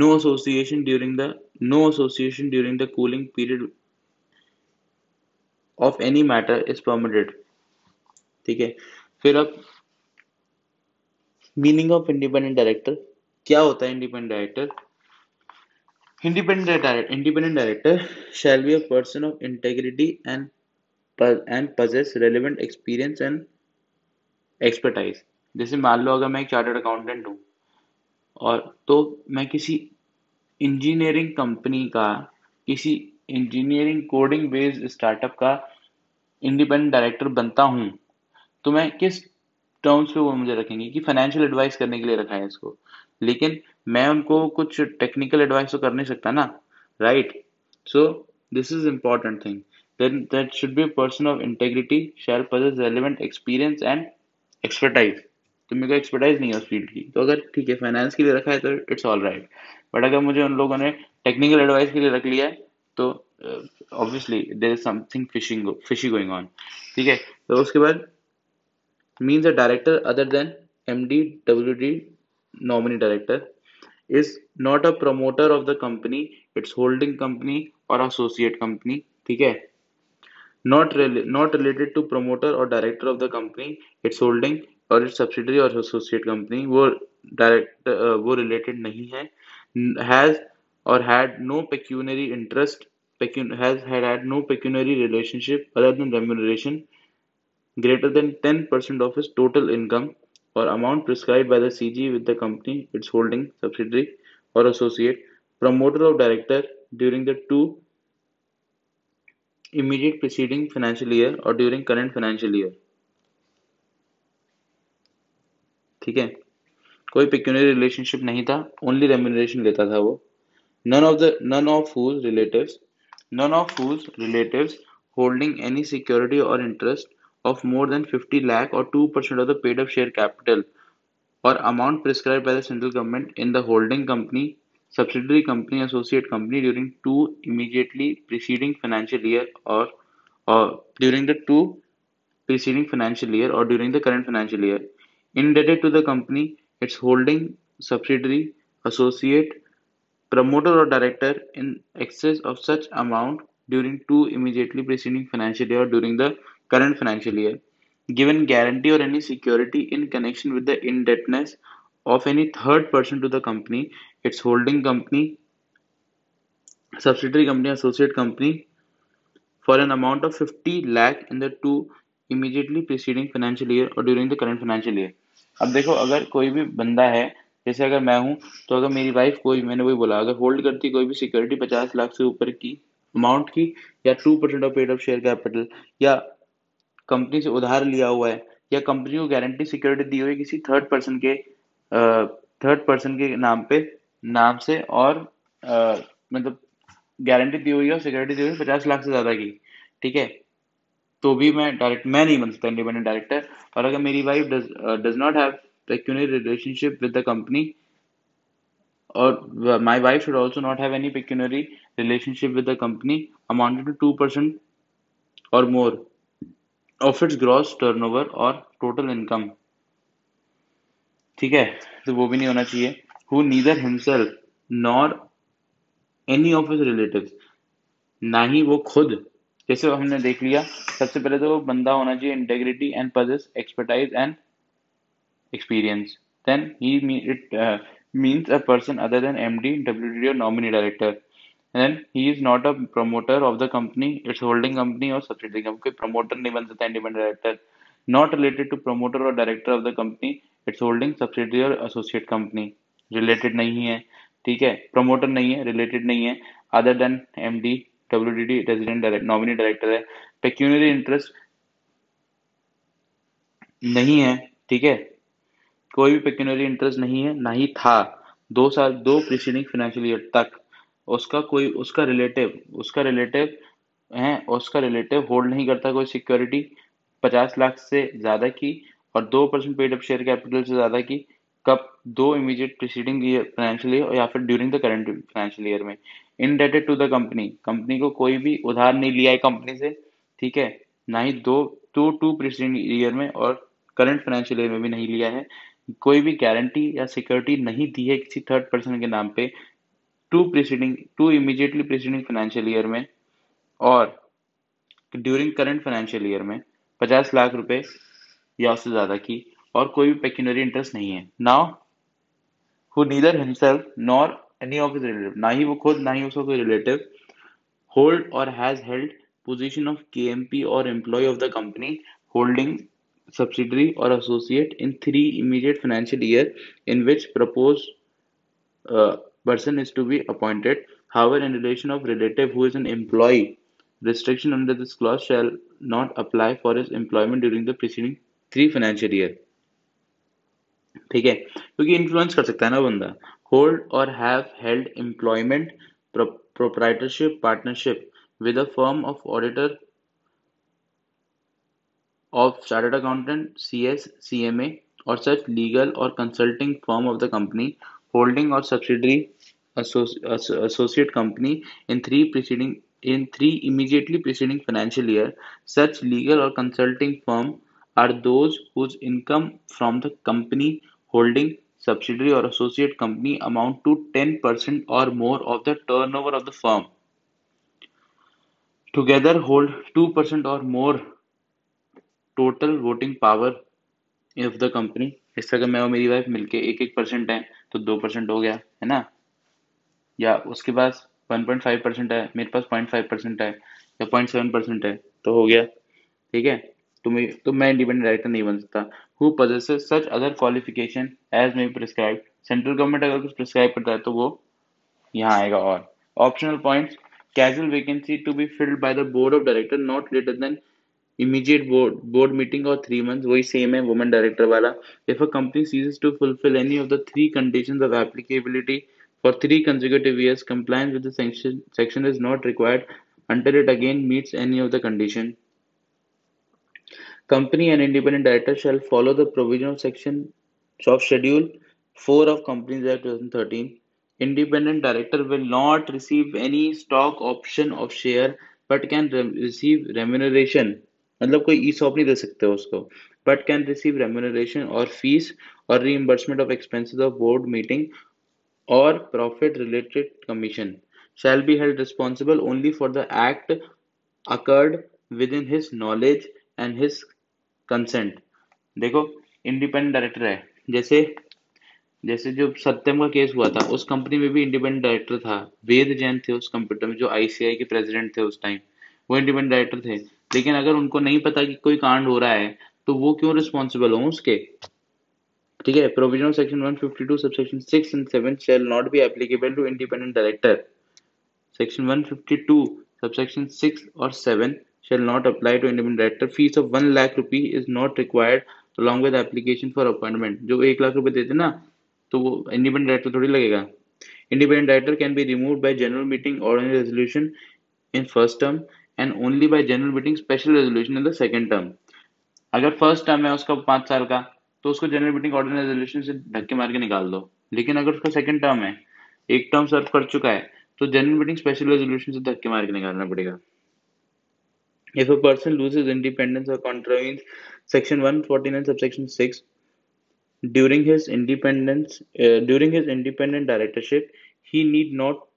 Speaker 1: no association during the no association during the cooling period of any matter is permitted ठीक है फिर अब meaning of independent director क्या होता है independent director independent director independent director shall be a person of integrity and and possess relevant experience and expertise जैसे मान लो अगर मैं एक चार्टर्ड अकाउंटेंट हूँ, और तो मैं किसी इंजीनियरिंग कंपनी का, किसी इंजीनियरिंग कोडिंग बेस्ड स्टार्टअप का इंडिपेंडेंट डायरेक्टर बनता हूँ तो मैं किस टर्म्स पे वो मुझे रखेंगे कि फाइनेंशियल एडवाइस करने के लिए रखा है इसको? लेकिन मैं उनको कुछ टेक्निकल एडवाइस तो कर नहीं सकता ना right so this is important thing then, that should be a person of integrity shall relevant experience and expertise तो मेरे को एक्सपर्टाइज नहीं है उस फ़ील्ड की। तो अगर ठीक है फाइनेंस के लिए रखा है तो इट्स ऑल राइट बट अगर मुझे उन लोगों ने टेक्निकल एडवाइस के लिए रख लिया है तो obviously there is something fishing fishy going on ठीक है? तो उसके बाद means a director other than M D W D nominee director is not a promoter of the company its holding company और associate कंपनी ठीक है? not rel- not related to promoter or director of the company its holding or its subsidiary or associate company वो direct uh, वो related नहीं है has or had no pecuniary interest pecun has had had no pecuniary relationship other than remuneration greater than 10% of his total income or amount prescribed by the CG with the company its holding subsidiary or associate promoter or director during the two immediate preceding financial year और during current financial year ठीक है? कोई पिक्यूनर relationship नहीं था only remuneration लेता था वो। None of the none of whose relative none of whose relative holding any security or interest of more than fifty lakh or two percent of the paid of share capital or amount prescribe by the central government in the holding company subsidiary company associate company during two immediately preceding financial year or or during the two preceding financial year or during the current financial year. Indebted to the company its holding subsidiary associate promoter or director in excess of such amount during two immediately preceding financial year or during the current financial year. Given guarantee or any security in connection with the indebtedness of any third person to the company, its holding company, subsidiary company, associate company, for an amount of 50 lakh in the two immediately preceding financial year or during the current financial year. अब देखो अगर कोई भी बंदा है जैसे अगर मैं हूँ तो अगर मेरी वाइफ कोई मैंने वही बोला अगर होल्ड करती कोई भी सिक्योरिटी पचास लाख से ऊपर की अमाउंट की या two percent of paid of share capital या कंपनी से उधार लिया हुआ है या कंपनी को गारंटी सिक्योरिटी दी हुई किसी थर्ड पर्सन के थर्ड पर्सन के नाम पे नाम से और मतलब गारंटी दी हुई है सिक्योरिटी दी हुई है पचास लाख से ज़्यादा की, ठीक है? तो भी मैं डायरेक्ट मैं नहीं बन सकता इंडिपेंडेंट डायरेक्टर और अगर मेरी wife does not have relationship with the company और my wife should also not have relationship with the company amounted to two percent or more of its gross turnover or total income ठीक है? तो वो भी नहीं होना चाहिए। Who neither himself nor any of his relative ना ही वो खुद जैसे हमने देख लिया सबसे पहले तो वो बंदा होना चाहिए integrity and possess expertise and experience then he it uh, means a person other than md wd or nominee director and then he is not a promoter of the company its holding company or subsidiary company कोई promoter नहीं बन सकता independent director not related to promoter or director of the company its holding subsidiary or associate company related नहीं है, ठीक है? Promoter नहीं है रिलेटेड नहीं है, other than md wdd resident direct, nominee director है, pecuniary interest नहीं है, ठीक है? कोई भी पेक्यूनरी इंटरेस्ट नहीं है, ना ही था। दो साल, दो प्रीसीडिंग फाइनेंशियल ईयर तक। उसका कोई, उसका रिलेटिव उसका रिलेटिव है, उसका रिलेटिव होल्ड नहीं करता कोई सिक्योरिटी पचास लाख से ज़्यादा की और दो percent paid up share capital से ज़्यादा की। कब दो immediate preceding year financial year या फिर during the current financial year में indebted to the company company को कोई भी उधार नहीं लिया है कंपनी से, ठीक है? ना ही दो टू टू प्रीसीडिंग ईयर में और करंट फाइनेंशियल ईयर में भी नहीं लिया है। कोई भी गारंटी या सिक्योरिटी नहीं दी है किसी थर्ड पर्सन के नाम पे two preceding two immediately preceding financial year में और ड्यूरिंग करंट फाइनेंशियल ईयर में पचास लाख रुपए या उससे ज़्यादा की और कोई भी पेक्यूनरी इंटरेस्ट नहीं है। Now who neither himself nor any of relative ना ही वो खुद, ना ही उसका कोई relative hold or has held position of KMP or employ of the company holding subsidiary or associate in three immediate financial year in which propose person is to be appointed uh in relation of relative who is an employ restriction under this clause shall not apply for is employment during the preceding three financial year ठीक है क्योंकि influence कर सकता है ना बंदा hold or have held employment proprietorship partnership with a firm of auditor of chartered accountant CS CMA or such legal or consulting firm of the company holding or subsidiary associate company in three preceding in three immediately preceding financial year such legal or consulting firm are those whose income from the company holding subsidiary or associate company amount to 10% or more of the turnover of the firm together hold 2% or more total voting power of the company इस तरह मैं और मेरी wife मिलके एक एक percent है तो दो परसेंट हो गया है ना या उसके पास 1.5 परसेंट है मेरे पास 0.5 परसेंट है या 0.7 परसेंट है तो हो गया ठीक है तो मैं इंडिपेंडेंट डायरेक्टर नहीं बन सकता। Who possesses such other qualification as may prescribe central government अगर कुछ प्रिस्क्राइब करता है तो वो यहाँ आएगा और। Optional points casual vacancy to be filled by the board of director not later than immediate board board meeting or three month वही सेम है वुमेन डायरेक्टर वाला। If a company ceases to fulfill any of the three condition of applicability for three consecutive years compliance with section is not required until it again meets any of the condition company and independent director shall follow the provision of section of schedule 4 of companies act 2013 independent director will not receive any stock option of share but can re- receive remuneration मतलब कोई ESOP नहीं दे सकते उसको but can receive remuneration और fees और reimbursement of expenses of board meeting और profit related commission shall be held responsible only for the act occurred within his knowledge and his consent. देखो independent director है। जैसे जैसे जो सत्यम का case हुआ था, उस कंपनी में भी इंडिपेंडेंट डायरेक्टर था। वेद जैन थे उस कंप्यूटर में, जो आईसीआई के प्रेसिडेंट थे उस टाइम वो इंडिपेंडेंट डायरेक्टर थे। लेकिन अगर उनको नहीं पता कि कोई कांड हो रहा है तो वो क्यों रिस्पॉन्सिबल हो उसके? ठीक है provision of section 152 subsection 6 and 7 shall not be applicable to independent director section 152 subsection 6 or 7 shall not apply to independent director. Fees of 1 lakh rupee is not required along with application for appointment. जो एक लाख रुपए देते ना तो वो independent director थोड़ी लगेगा। Independent director can be remove by general meeting or resolution in first term and only by general meeting special resolution in the second term अगर फ़र्स्ट टर्म है उसका पाँच साल का तो उसको जनरल मीटिंग ऑर्डिनरी रेजोल्यूशन से धक्के मार के निकाल दो। लेकिन अगर उसका सेकंड टर्म है, एक टर्म सर्व कर चुका है तो जनरल मीटिंग स्पेशल रेजोल्यूशन से धक्के मार के निकालना पड़ेगा। If a person loses independence or contravenes section 149 subsection 6 during his independence uh, during his independent directorship, he need not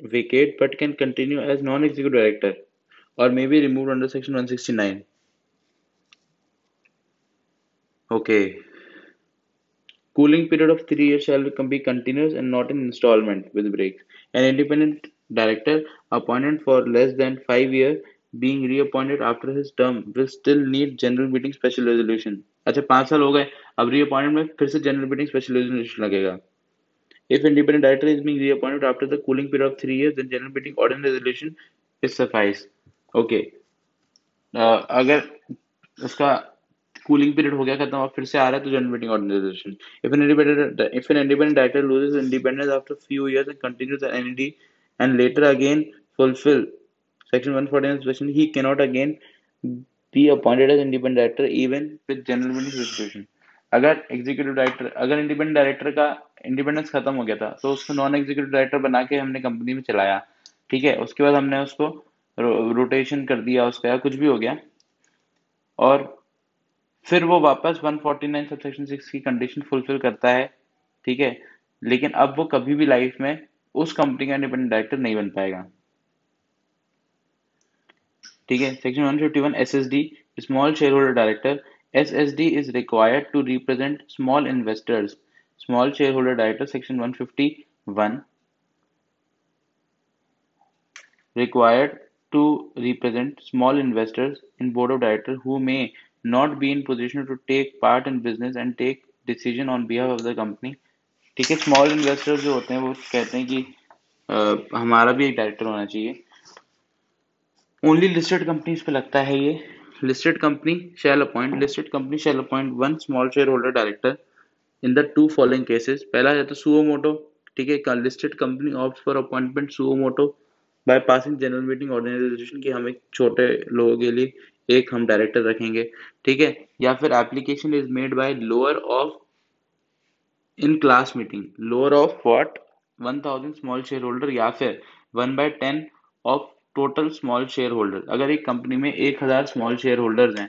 Speaker 1: vacate but can continue as non-executive director or may be removed under section 169. Okay. Cooling period of three years shall be continuous and not in installment with breaks. An independent director appointed for less than five years being reappointed after his term will still need general meeting special resolution. अच्छा पाँच साल हो गए अब reappointment में फिर से general meeting special resolution लगेगा. If independent director is being reappointed after the cooling period of three years, then general meeting ordinary resolution is suffice. Okay. Uh, अगर उसका कूलिंग पीरियड हो गया खत्म अब फिर से आ रहा है तो general meeting organisation if an independent if an independent director loses independence after few years and continues an NED and later again fulfill section 149 section he cannot again be appointed as independent director even with general resolution अगर executive director अगर independent director का independence खत्म हो गया था तो उसको non executive director बना के हमने कंपनी में चलाया। ठीक है? उसके बाद हमने उसको रो, रोटेशन कर दिया उसका या कुछ भी हो गया। और फिर वो वापस 149 सबसेक्शन 6 की कंडीशन फुलफिल करता है। ठीक है? लेकिन अब वो कभी भी लाइफ में उस कंपनी का इंडिपेंडेंट डायरेक्टर नहीं बन पाएगा। ठीक है? Section 151 SSD small share holder director SSD is required to represent small investors small share holder director section 151 required to represent small investors in board of director who may not be in position to take part in business and take decision on behalf of the company ठीक है? Small investors जो होते हैं वो कहते हैं कि आ, हमारा भी एक डायरेक्टर होना चाहिए। ओनली लिस्टेड कंपनीज़ पे लगता है ये। Listed company shall appoint listed company shall appoint one small share holder director in the two following cases पहला जाता है सुओमोटो ठीक है listed company opt for appointment suo motu by passing general meeting organisation की हम एक छोटे लोगों के लिए एक हम डायरेक्टर रखेंगे, ठीक है? या फिर application is made by lower of in class meeting lower of what one thousand small share holder या फिर one by ten of total small share holder अगर एक कंपनी में एक हज़ार स्मॉल शेयर होल्डर्स हैं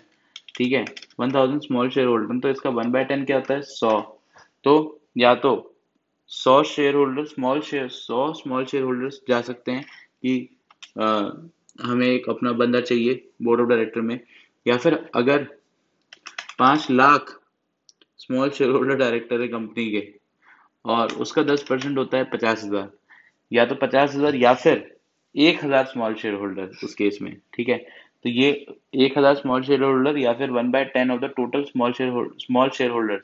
Speaker 1: ठीक है? One thousand small share holder तो इसका वन बाय टेन क्या होता है? सौ। तो या तो सौ शेयर होल्डर स्मॉल शेयर सौ स्मॉल शेयर होल्डर्स जा सकते हैं कि आ, हमें एक अपना बंदा चाहिए बोर्ड ऑफ़ डायरेक्टर में। या फिर अगर पाँच lakh small share holder director है कंपनी के और उसका दस परसेंट होता है पचास हज़ार। या तो पचास हज़ार या फिर एक हज़ार स्मॉल शेयर होल्डर उस केस में, ठीक है? तो ये एक हज़ार स्मॉल शेयर होल्डर या फिर one by ten of the total small share small share holder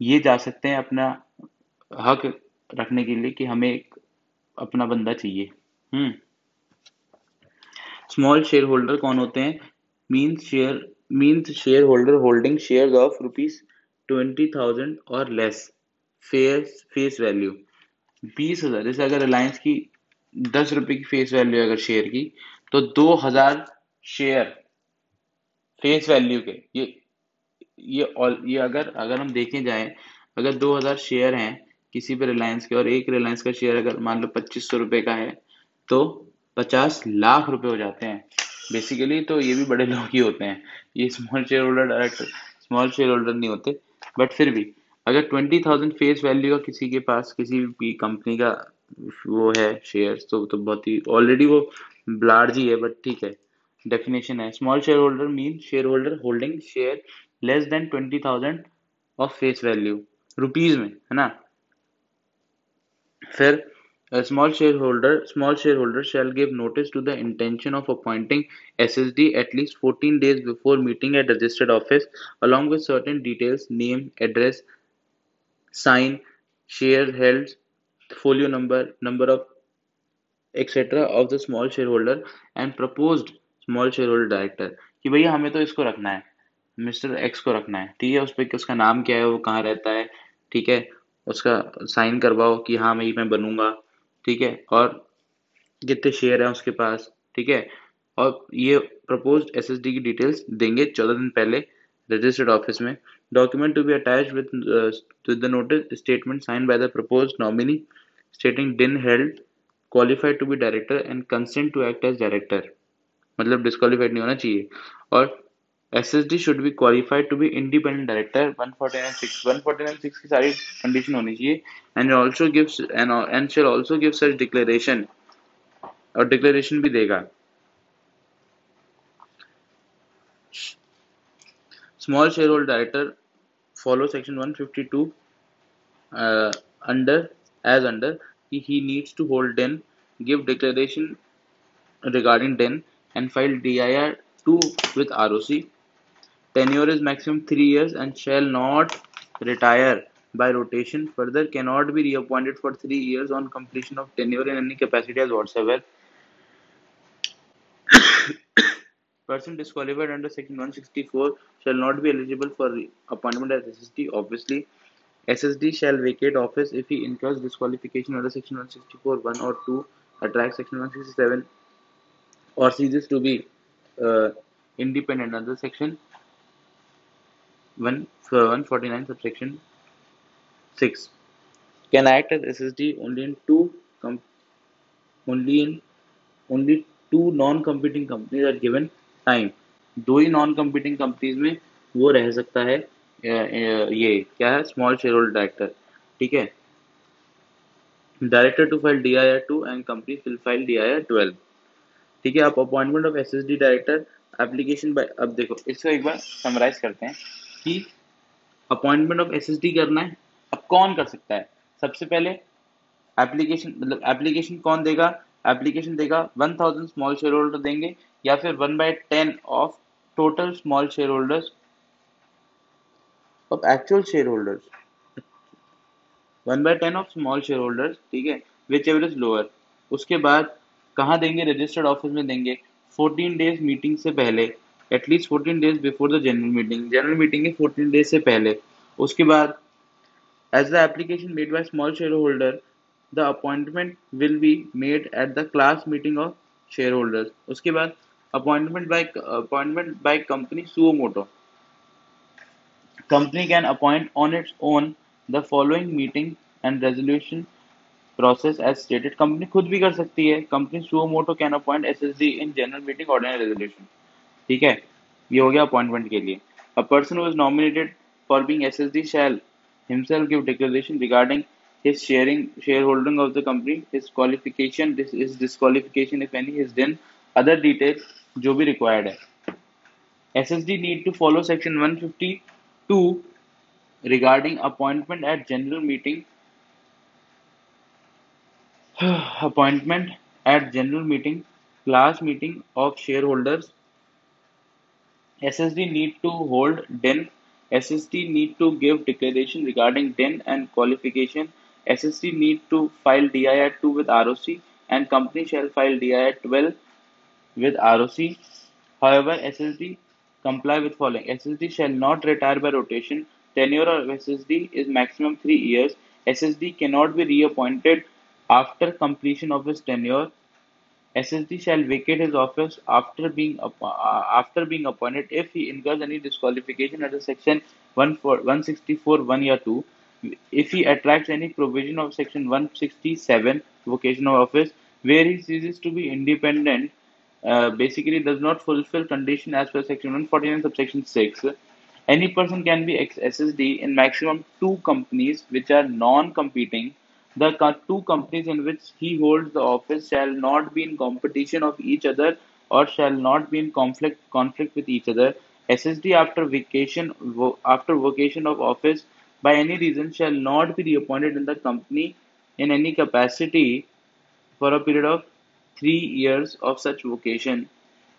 Speaker 1: ये जा सकते हैं अपना हक रखने के लिए कि हमें एक अपना बंदा चाहिए। हम्म। स्मॉल शेयर होल्डर कौन होते हैं? Means share means share holder holding share of rupees twenty thousand और लेस फेस फेस वैल्यू बीस हज़ार, जैसे अगर रिलायंस की दस रुपए की फेस वैल्यू अगर शेयर की तो दो हज़ार शेयर फेस वैल्यू के, ये ये ये अगर अगर हम देखें जाए, अगर दो हज़ार शेयर हैं किसी भी रिलायंस के और एक रिलायंस का शेयर अगर मान लो पच्चीस सौ रुपए का है तो पचास लाख रुपए हो जाते हैं। बेसिकली तो ये भी बड़े [laughs] लोग ही होते हैं। ये small share holder direct small share holder नहीं होते। बट फिर भी, अगर ट्वेंटी थाउज़ेंड फेस वैल्यू का किसी के पास, किसी भी कंपनी का वो है शेयर तो तो बहुत ही ऑलरेडी वो लार्ज ही है बट ठीक है। डेफिनेशन है small share holder mean share holder holding share less than twenty thousand of face value rupees में, है ना? फिर small share holder small share holder shall give notice to the intention of appointing S S D at least fourteen days before meeting at registered office along with certain details name address sign share held folio number, number of etc. of the small shareholder and proposed small shareholder director कि भैया हमें तो इसको रखना है mister X को रखना है ठीक है? उस पर उसका नाम क्या है वो कहाँ रहता है ठीक है? उसका साइन करवाओ कि हाँ मैं मैं बनूँगा ठीक है? और कितने शेयर हैं उसके पास ठीक है? और ये प्रपोज एस की डिटेल्स देंगे चौदह दिन पहले रजिस्टर्ड ऑफ़िस में। Document to be attach with the notice statement sign by the propose nominee stating didn't held, qualified to be director and consent to act as director. मतलब disqualified नहीं होना चाहिए। और S S D should be qualified to be independent director one forty nine six one forty nine six की सारी condition होनी चाहिए। And also gives and shall also give such declaration और डिक्लेरेशन भी देगा। Small shareholder director follow section 152 uh, under as under he he needs to hold den give declaration regarding den and file dir 2 with roc tenure is maximum 3 years and shall not retire by rotation. Further cannot be reappointed for 3 years on completion of tenure in any capacity as whatsoever person disqualified under section 164 shall not be eligible for appointment as SSD. Obviously, SSD shall vacate office if he incurs disqualification under section 164 1 or 2 attracts section 167 or ceases to be uh, independent under section 1 149 subsection 6 can act as SSD only in two only in only two non-competing companies at given time. दो ही non competing companies में वो रह सकता है ये, क्या है? स्मॉल शेयर होल्डर डायरेक्टर ठीक है? Director to file D I R two and company fill file D I R twelve ठीक है, आप appointment of S S D director application by अब देखो, इसको एक बार समराइज करते हैं कि appointment of S S D करना है, अब कौन कर सकता है? सबसे पहले एप्लीकेशन मतलब एप्लीकेशन कौन देगा? एप्लीकेशन देगा one thousand small share holder देंगे, या फिर one by ten of total small share holders of actual share holders one by ten of small share holders ठीक है विच एवर इज़ लोअर उसके बाद कहाँ देंगे? रजिस्टर्ड ऑफ़िस में देंगे। 14 डेज़ मीटिंग से पहले at least 14 days before the general meeting general meeting है 14 डेज़ से पहले। उसके बाद as the application made by small share holder the appointment will be made at the class meeting of share holders उसके बाद appointment by appointment by company suo motu company can appoint on its own the following meeting and resolution process as stated company खुद भी कर सकती है. Company suo motu can appoint S S D in general meeting ordinary resolution ठीक है? ये हो गया अपॉइंटमेंट के लिए. A person who is nominated for being S S D shall himself give declaration regarding his sharing shareholding of the company his qualification this is disqualification if any is done other details जो भी required है SSD need to follow section 152 regarding appointment at general meeting [sighs] appointment at general meeting class meeting of shareholders ssd need to hold den ssd need to give declaration regarding den and qualification ssd need to file dir 2 with roc and company shall file dir 12 with roc however ssd comply with following. Ssd shall not retire by rotation. Tenure of ssd is maximum 3 years. Ssd cannot be reappointed after completion of his tenure, SSD shall vacate his office after being uh, after being appointed if he incurs any disqualification under section 164 1 year 2 if he attracts any provision of section 167 vocation of office where he ceases to be independent uh, basically does not fulfill condition as per section 149 subsection 6 any person can be ssd in maximum two companies which are non-competing the two companies in which he holds the office shall not be in competition of each other or shall not be in conflict conflict with each other. SSD after vacation after vacation of office by any reason shall not be reappointed in the company in any capacity for a period of three years of such vacation.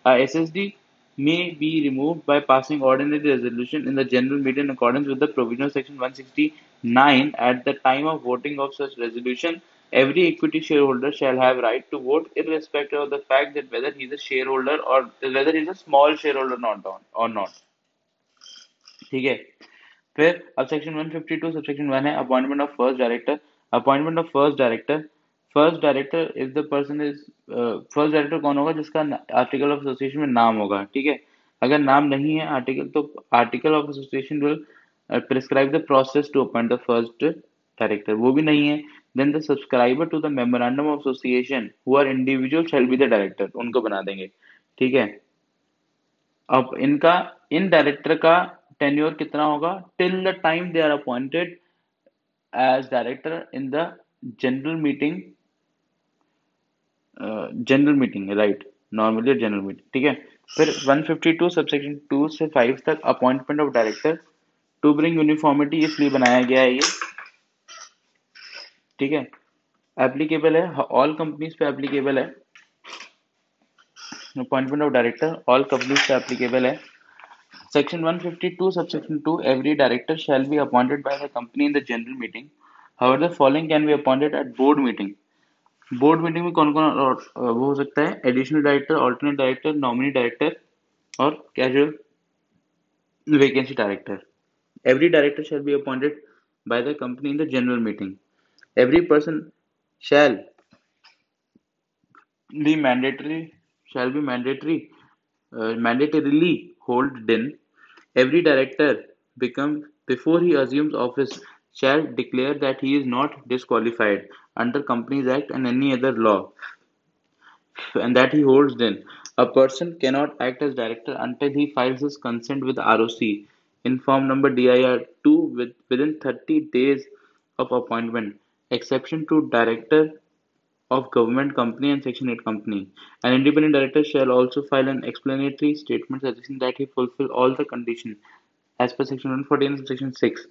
Speaker 1: A SSD may be removed by passing ordinary resolution in the general meeting in accordance with the provision of section 169 at the time of voting of such resolution every equity shareholder shall have right to vote irrespective of the fact that whether he is a shareholder or whether he is a small shareholder not or not ठीक है फिर अब section 152 subsection 1 है appointment of first director appointment of first director first director if the person is first director कौन होगा जिसका article of association में नाम होगा, ठीक है? अगर नाम नहीं है आर्टिकल तो article of association will prescribe the process to appoint the first director वो भी नहीं है. Then the subscriber to the memorandum of association who are individual shall be the director उनको बना देंगे, ठीक है? अब इनका, इन डायरेक्टर का टेन्योर कितना होगा? Till the time they are appointed as director in the general meeting general meeting right normally general meeting ठीक है? फिर 152 सबसेक्शन 2 से 5 तक appointment of director to bring uniformity इसलिए बनाया गया है ये। ठीक है? एप्लीकेबल है ऑल कंपनीज़ पे एप्लीकेबल है। Appointment of director all companies पे एप्लीकेबल है। section 152 subsection 2 every director shall be appointed by the company in the general meeting however the following can be appointed at board meeting board meeting में कौन कौन वो हो सकता है additional director alternate director nominee director or casual vacancy director. Every director shall be appointed by the company in the general meeting. Every person shall be mandatory shall be mandatory uh, mandatorily hold din. Every director become before he assumes office shall declare that he is not disqualified under Companies Act and any other law and that he holds din. A person cannot act as director until he files his consent with ROC in form number DIR 2 with, within 30 days of appointment. Exception to director of government company and section 8 company. An independent director shall also file an explanatory statement suggesting that he fulfill all the conditions as per section 114 and section 6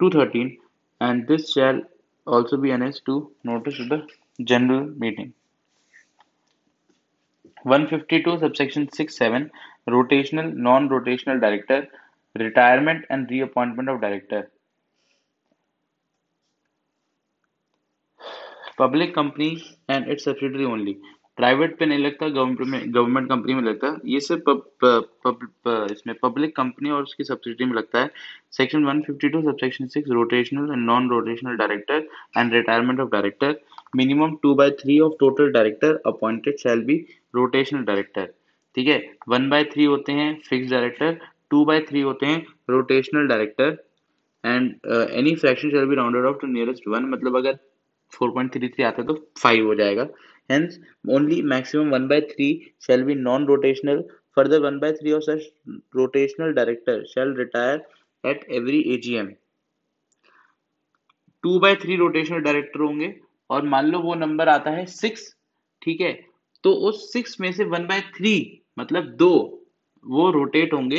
Speaker 1: 213 and this shall also be annexed to notice of the general meeting. 152 subsection 6 7 rotational non-rotational director retirement and reappointment of director public company and its subsidiary only private पे नहीं लगता government company में लगता। है ये सिर्फ़ इसमें public company और उसकी सब्सिडरी में लगता है। Section 152 subsection 6 rotational and non rotational director and retirement of director minimum two by three of total director appointed shall be rotational director ठीक है? वन बाय थ्री होते हैं fix director two by three होते हैं rotational director and any fraction shall be rounded off to nearest one मतलब अगर four point three three आता है तो फाइव हो जाएगा। Hence only maximum one by three shall be non rotational further one by three of such rotational director shall retire at every A G M two by three rotational director होंगे, और मान लो वो number आता है six ठीक है? तो उस सिक्स में से वन बाय थ्री मतलब दो, वो रोटेट होंगे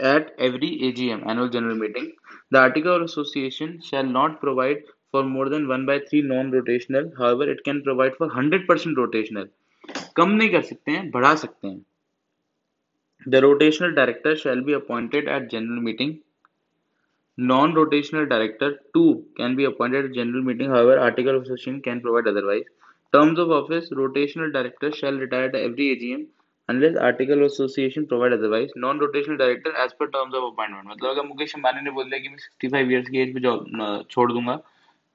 Speaker 1: at every A annual general meeting the article और association shall not provide for more than 1 by 3 non-rotational. However, it can provide for 100% rotational. कम नहीं कर सकते हैं बढ़ा सकते हैं The rotational director shall be appointed at general meeting. Non-rotational director too can be appointed at general meeting. However, article of association can provide otherwise. Terms of office: rotational director shall retire at every AGM unless article of association provide otherwise. Non-rotational director as per terms of appointment. मतलब अगर मुकेश अंबानी ने बोल दिया कि मैं 65 years की as पे job छोड़ दूँगा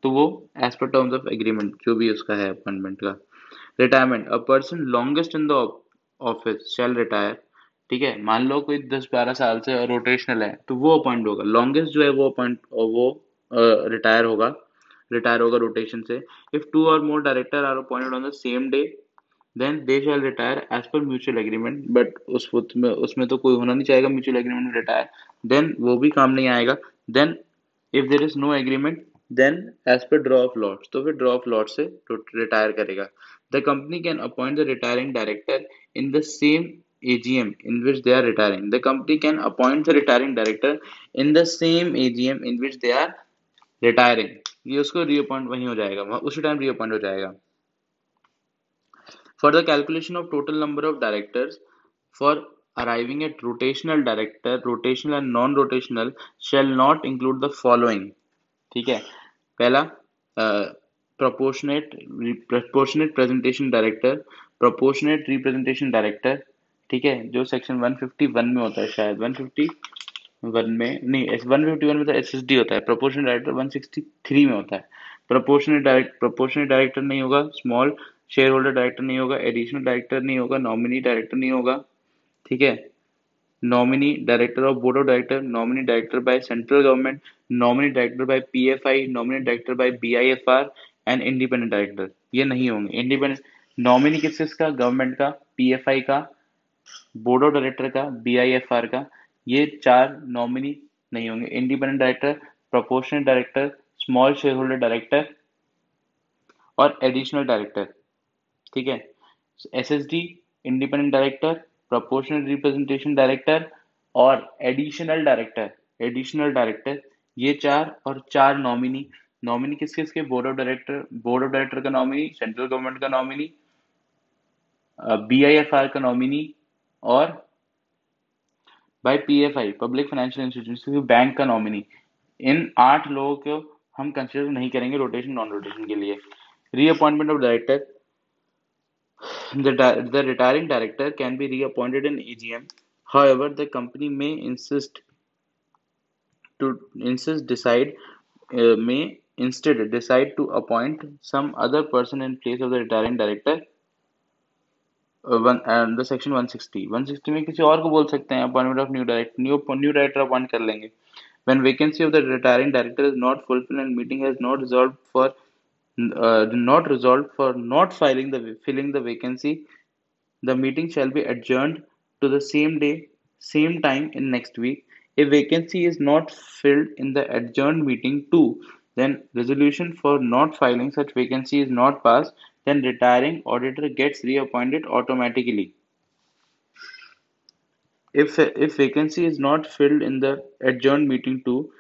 Speaker 1: तो वो as per terms of agreement जो भी उसका है अपॉइंटमेंट का। Retirement a person longest in the office shall retire ठीक है? मान लो कोई दस बारह साल से रोटेशनल है तो वो अपॉइंट होगा। लॉन्गेस्ट जो है वो अपॉइंट वो रिटायर होगा। रिटायर होगा रोटेशन से। इफ़ टू और more director are appointed on the same day then they shall retire as per mutual agreement but उस उसमें उसमें तो कोई होना नहीं चाहेगा म्यूचुअल एग्रीमेंट में रिटायर देन वो भी काम नहीं आएगा। Then if there is no agreement then as per draw of lots तो फिर ड्रॉ ऑफ़ लॉट से रिटायर करेगा the company can appoint the retiring director in the same AGM in which they are retiring. The company can appoint the retiring director in the same AGM in which they are retiring. ये उसको reappoint वहीं हो जाएगा उसी time reappoint हो जाएगा for the calculation of total number of directors for arriving at rotational director rotational and non rotational shall not include the following ठीक है पहला proportionate proportionate presentation director proportionate representation director ठीक है, जो section 151 में होता है शायद 151 में, नहीं 151 में तो एसएसडी होता है प्रोपोर्शनेट डायरेक्टर 163 में होता है। प्रोपोर्शनेट डायरेक्ट प्रोपोर्शनेट डायरेक्टर नहीं होगा स्मॉल शेयर होल्डर डायरेक्टर नहीं होगा एडिशनल डायरेक्टर नहीं होगा नॉमिनी डायरेक्टर नहीं होगा, ठीक है? Nominee director of board of director, nominee director by central government, nominee director by pfi nominee director by bifr and independent director ये नहीं होंगे। इंडिपेंडेंट नॉमिनी किस किसका गवर्नमेंट का पीएफआई का बोर्ड ऑफ़ डायरेक्टर का बीआईएफआर का। ये चार नॉमिनी नहीं होंगे। Independent director proportional director small share holder director और एडिशनल डायरेक्टर ठीक है? SSD independent director proportional representation director और एडिशनल डायरेक्टर एडिशनल डायरेक्टर ये चार और चार नॉमिनी नॉमिनी किस किस के board of director board of director का नॉमिनी सेंट्रल गवर्नमेंट का nominee B I F R का नॉमिनी और by PFI public financial institution bank का नॉमिनी इन आठ लोगों को हम कंसिडर नहीं करेंगे रोटेशन नॉन रोटेशन के लिए. Reappointment of director The, the retiring director can be reappointed in AGM. However, the company may insist to insist decide uh, may instead decide to appoint some other person in place of the retiring director one the section 160 160 में किसी और को बोल सकते हैं appointment of new director new new director appoint कर लेंगे when vacancy of the retiring director is not fulfilled and meeting has not resolved for uh, not resolved for not filing the filling the vacancy. The meeting shall be adjourned to the same day same time in next week. If vacancy is not filled in the adjourned meeting too then resolution for not filing such vacancy is not passed. Then retiring auditor gets reappointed automatically. If, if vacancy is not filled in the adjourned meeting too,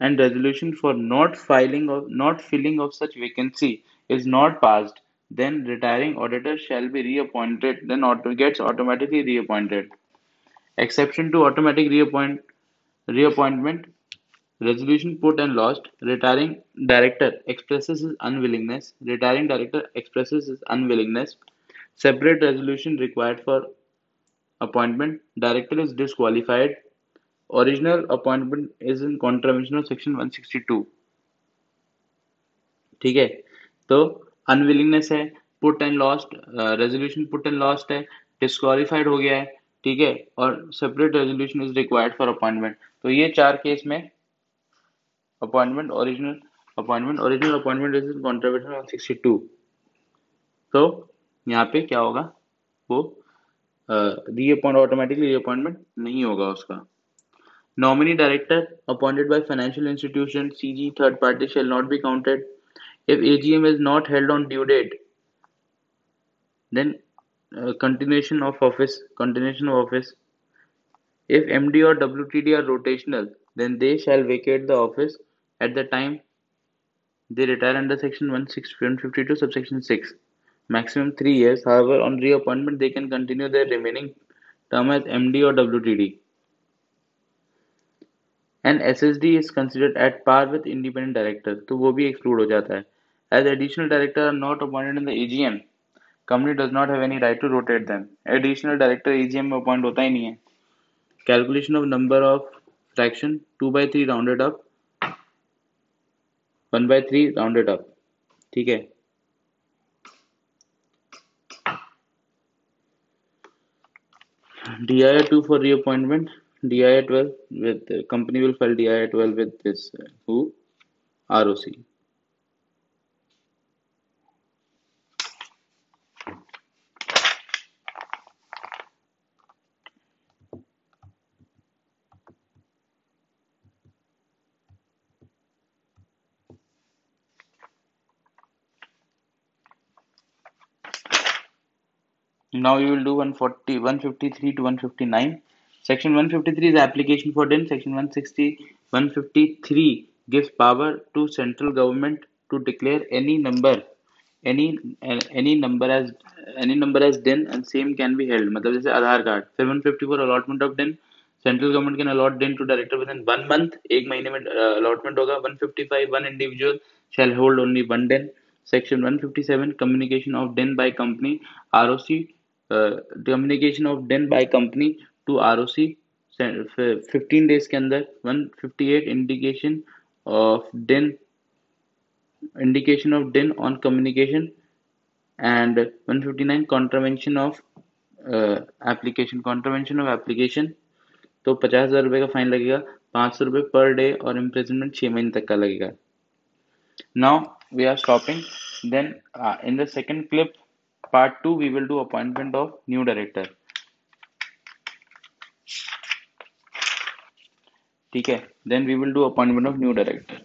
Speaker 1: and resolution for not filing of not filling of such vacancy is not passed, then retiring auditor shall be reappointed, then auto gets automatically reappointed. Exception to automatic reappoint reappointment Resolution put and lost. Retiring director expresses his unwillingness. Retiring director expresses his unwillingness. Separate resolution required for appointment. Director is disqualified. Original appointment is in contravention of section 162. ठीक है? तो unwillingness है put and lost resolution put and lost है disqualified हो गया है, ठीक है? और separate resolution is required for appointment तो ये चार केस में appointment, original appointment original appointment is in contravention of 62 तो यहाँ पे क्या होगा? वो रीअपॉइंट ऑटोमेटिकली रीअपॉइंटमेंट नहीं होगा उसका। Nominee director appointed by financial institution CG third party shall not be counted. If AGM is not held on due date then uh, continuation of office continuation of office. If MD or WTD are rotational then they shall vacate the office at the time they retire under section 152 subsection 6 maximum 3 years. However on reappointment they can continue their remaining term as md or wtd and S S D is considered at par with independent director तो वो भी exclude हो जाता है। As additional director are not appointed in the AGM company does not have any right to rotate them additional director AGM में appoint होता ही नहीं है। Calculation of number of fraction two by three rounded up one by three rounded up ठीक है? D I two for reappointment DIR 12 with uh, company will file DIR 12 with this uh, who ROC Now you will do 140, 153 to 159. Section 153 is application for DIN. Section 160, 153 gives power to central government to declare any number, any any number as any number as DIN and same can be held. मतलब जैसे आधार card फिर 154 allotment of DIN central government can allot DIN to director within one month एक महीने में allotment होगा 155 one individual shall hold only one DIN section 157 communication of DIN by company ROC communication of DIN by company to R O C fifteen days के अंदर one fifty eight indication of DIN indication of DIN on communication and one fifty nine contravention of application contravention of application तो पचास हज़ार रुपये का fine लगेगा, पाँच सौ रुपये पर डे और इम्प्रेजनमेंट छः महीने तक का लगेगा। Now we are stopping then in the second clip part 2 we will do appointment of new director. ठीक है? Then we will do appointment of new director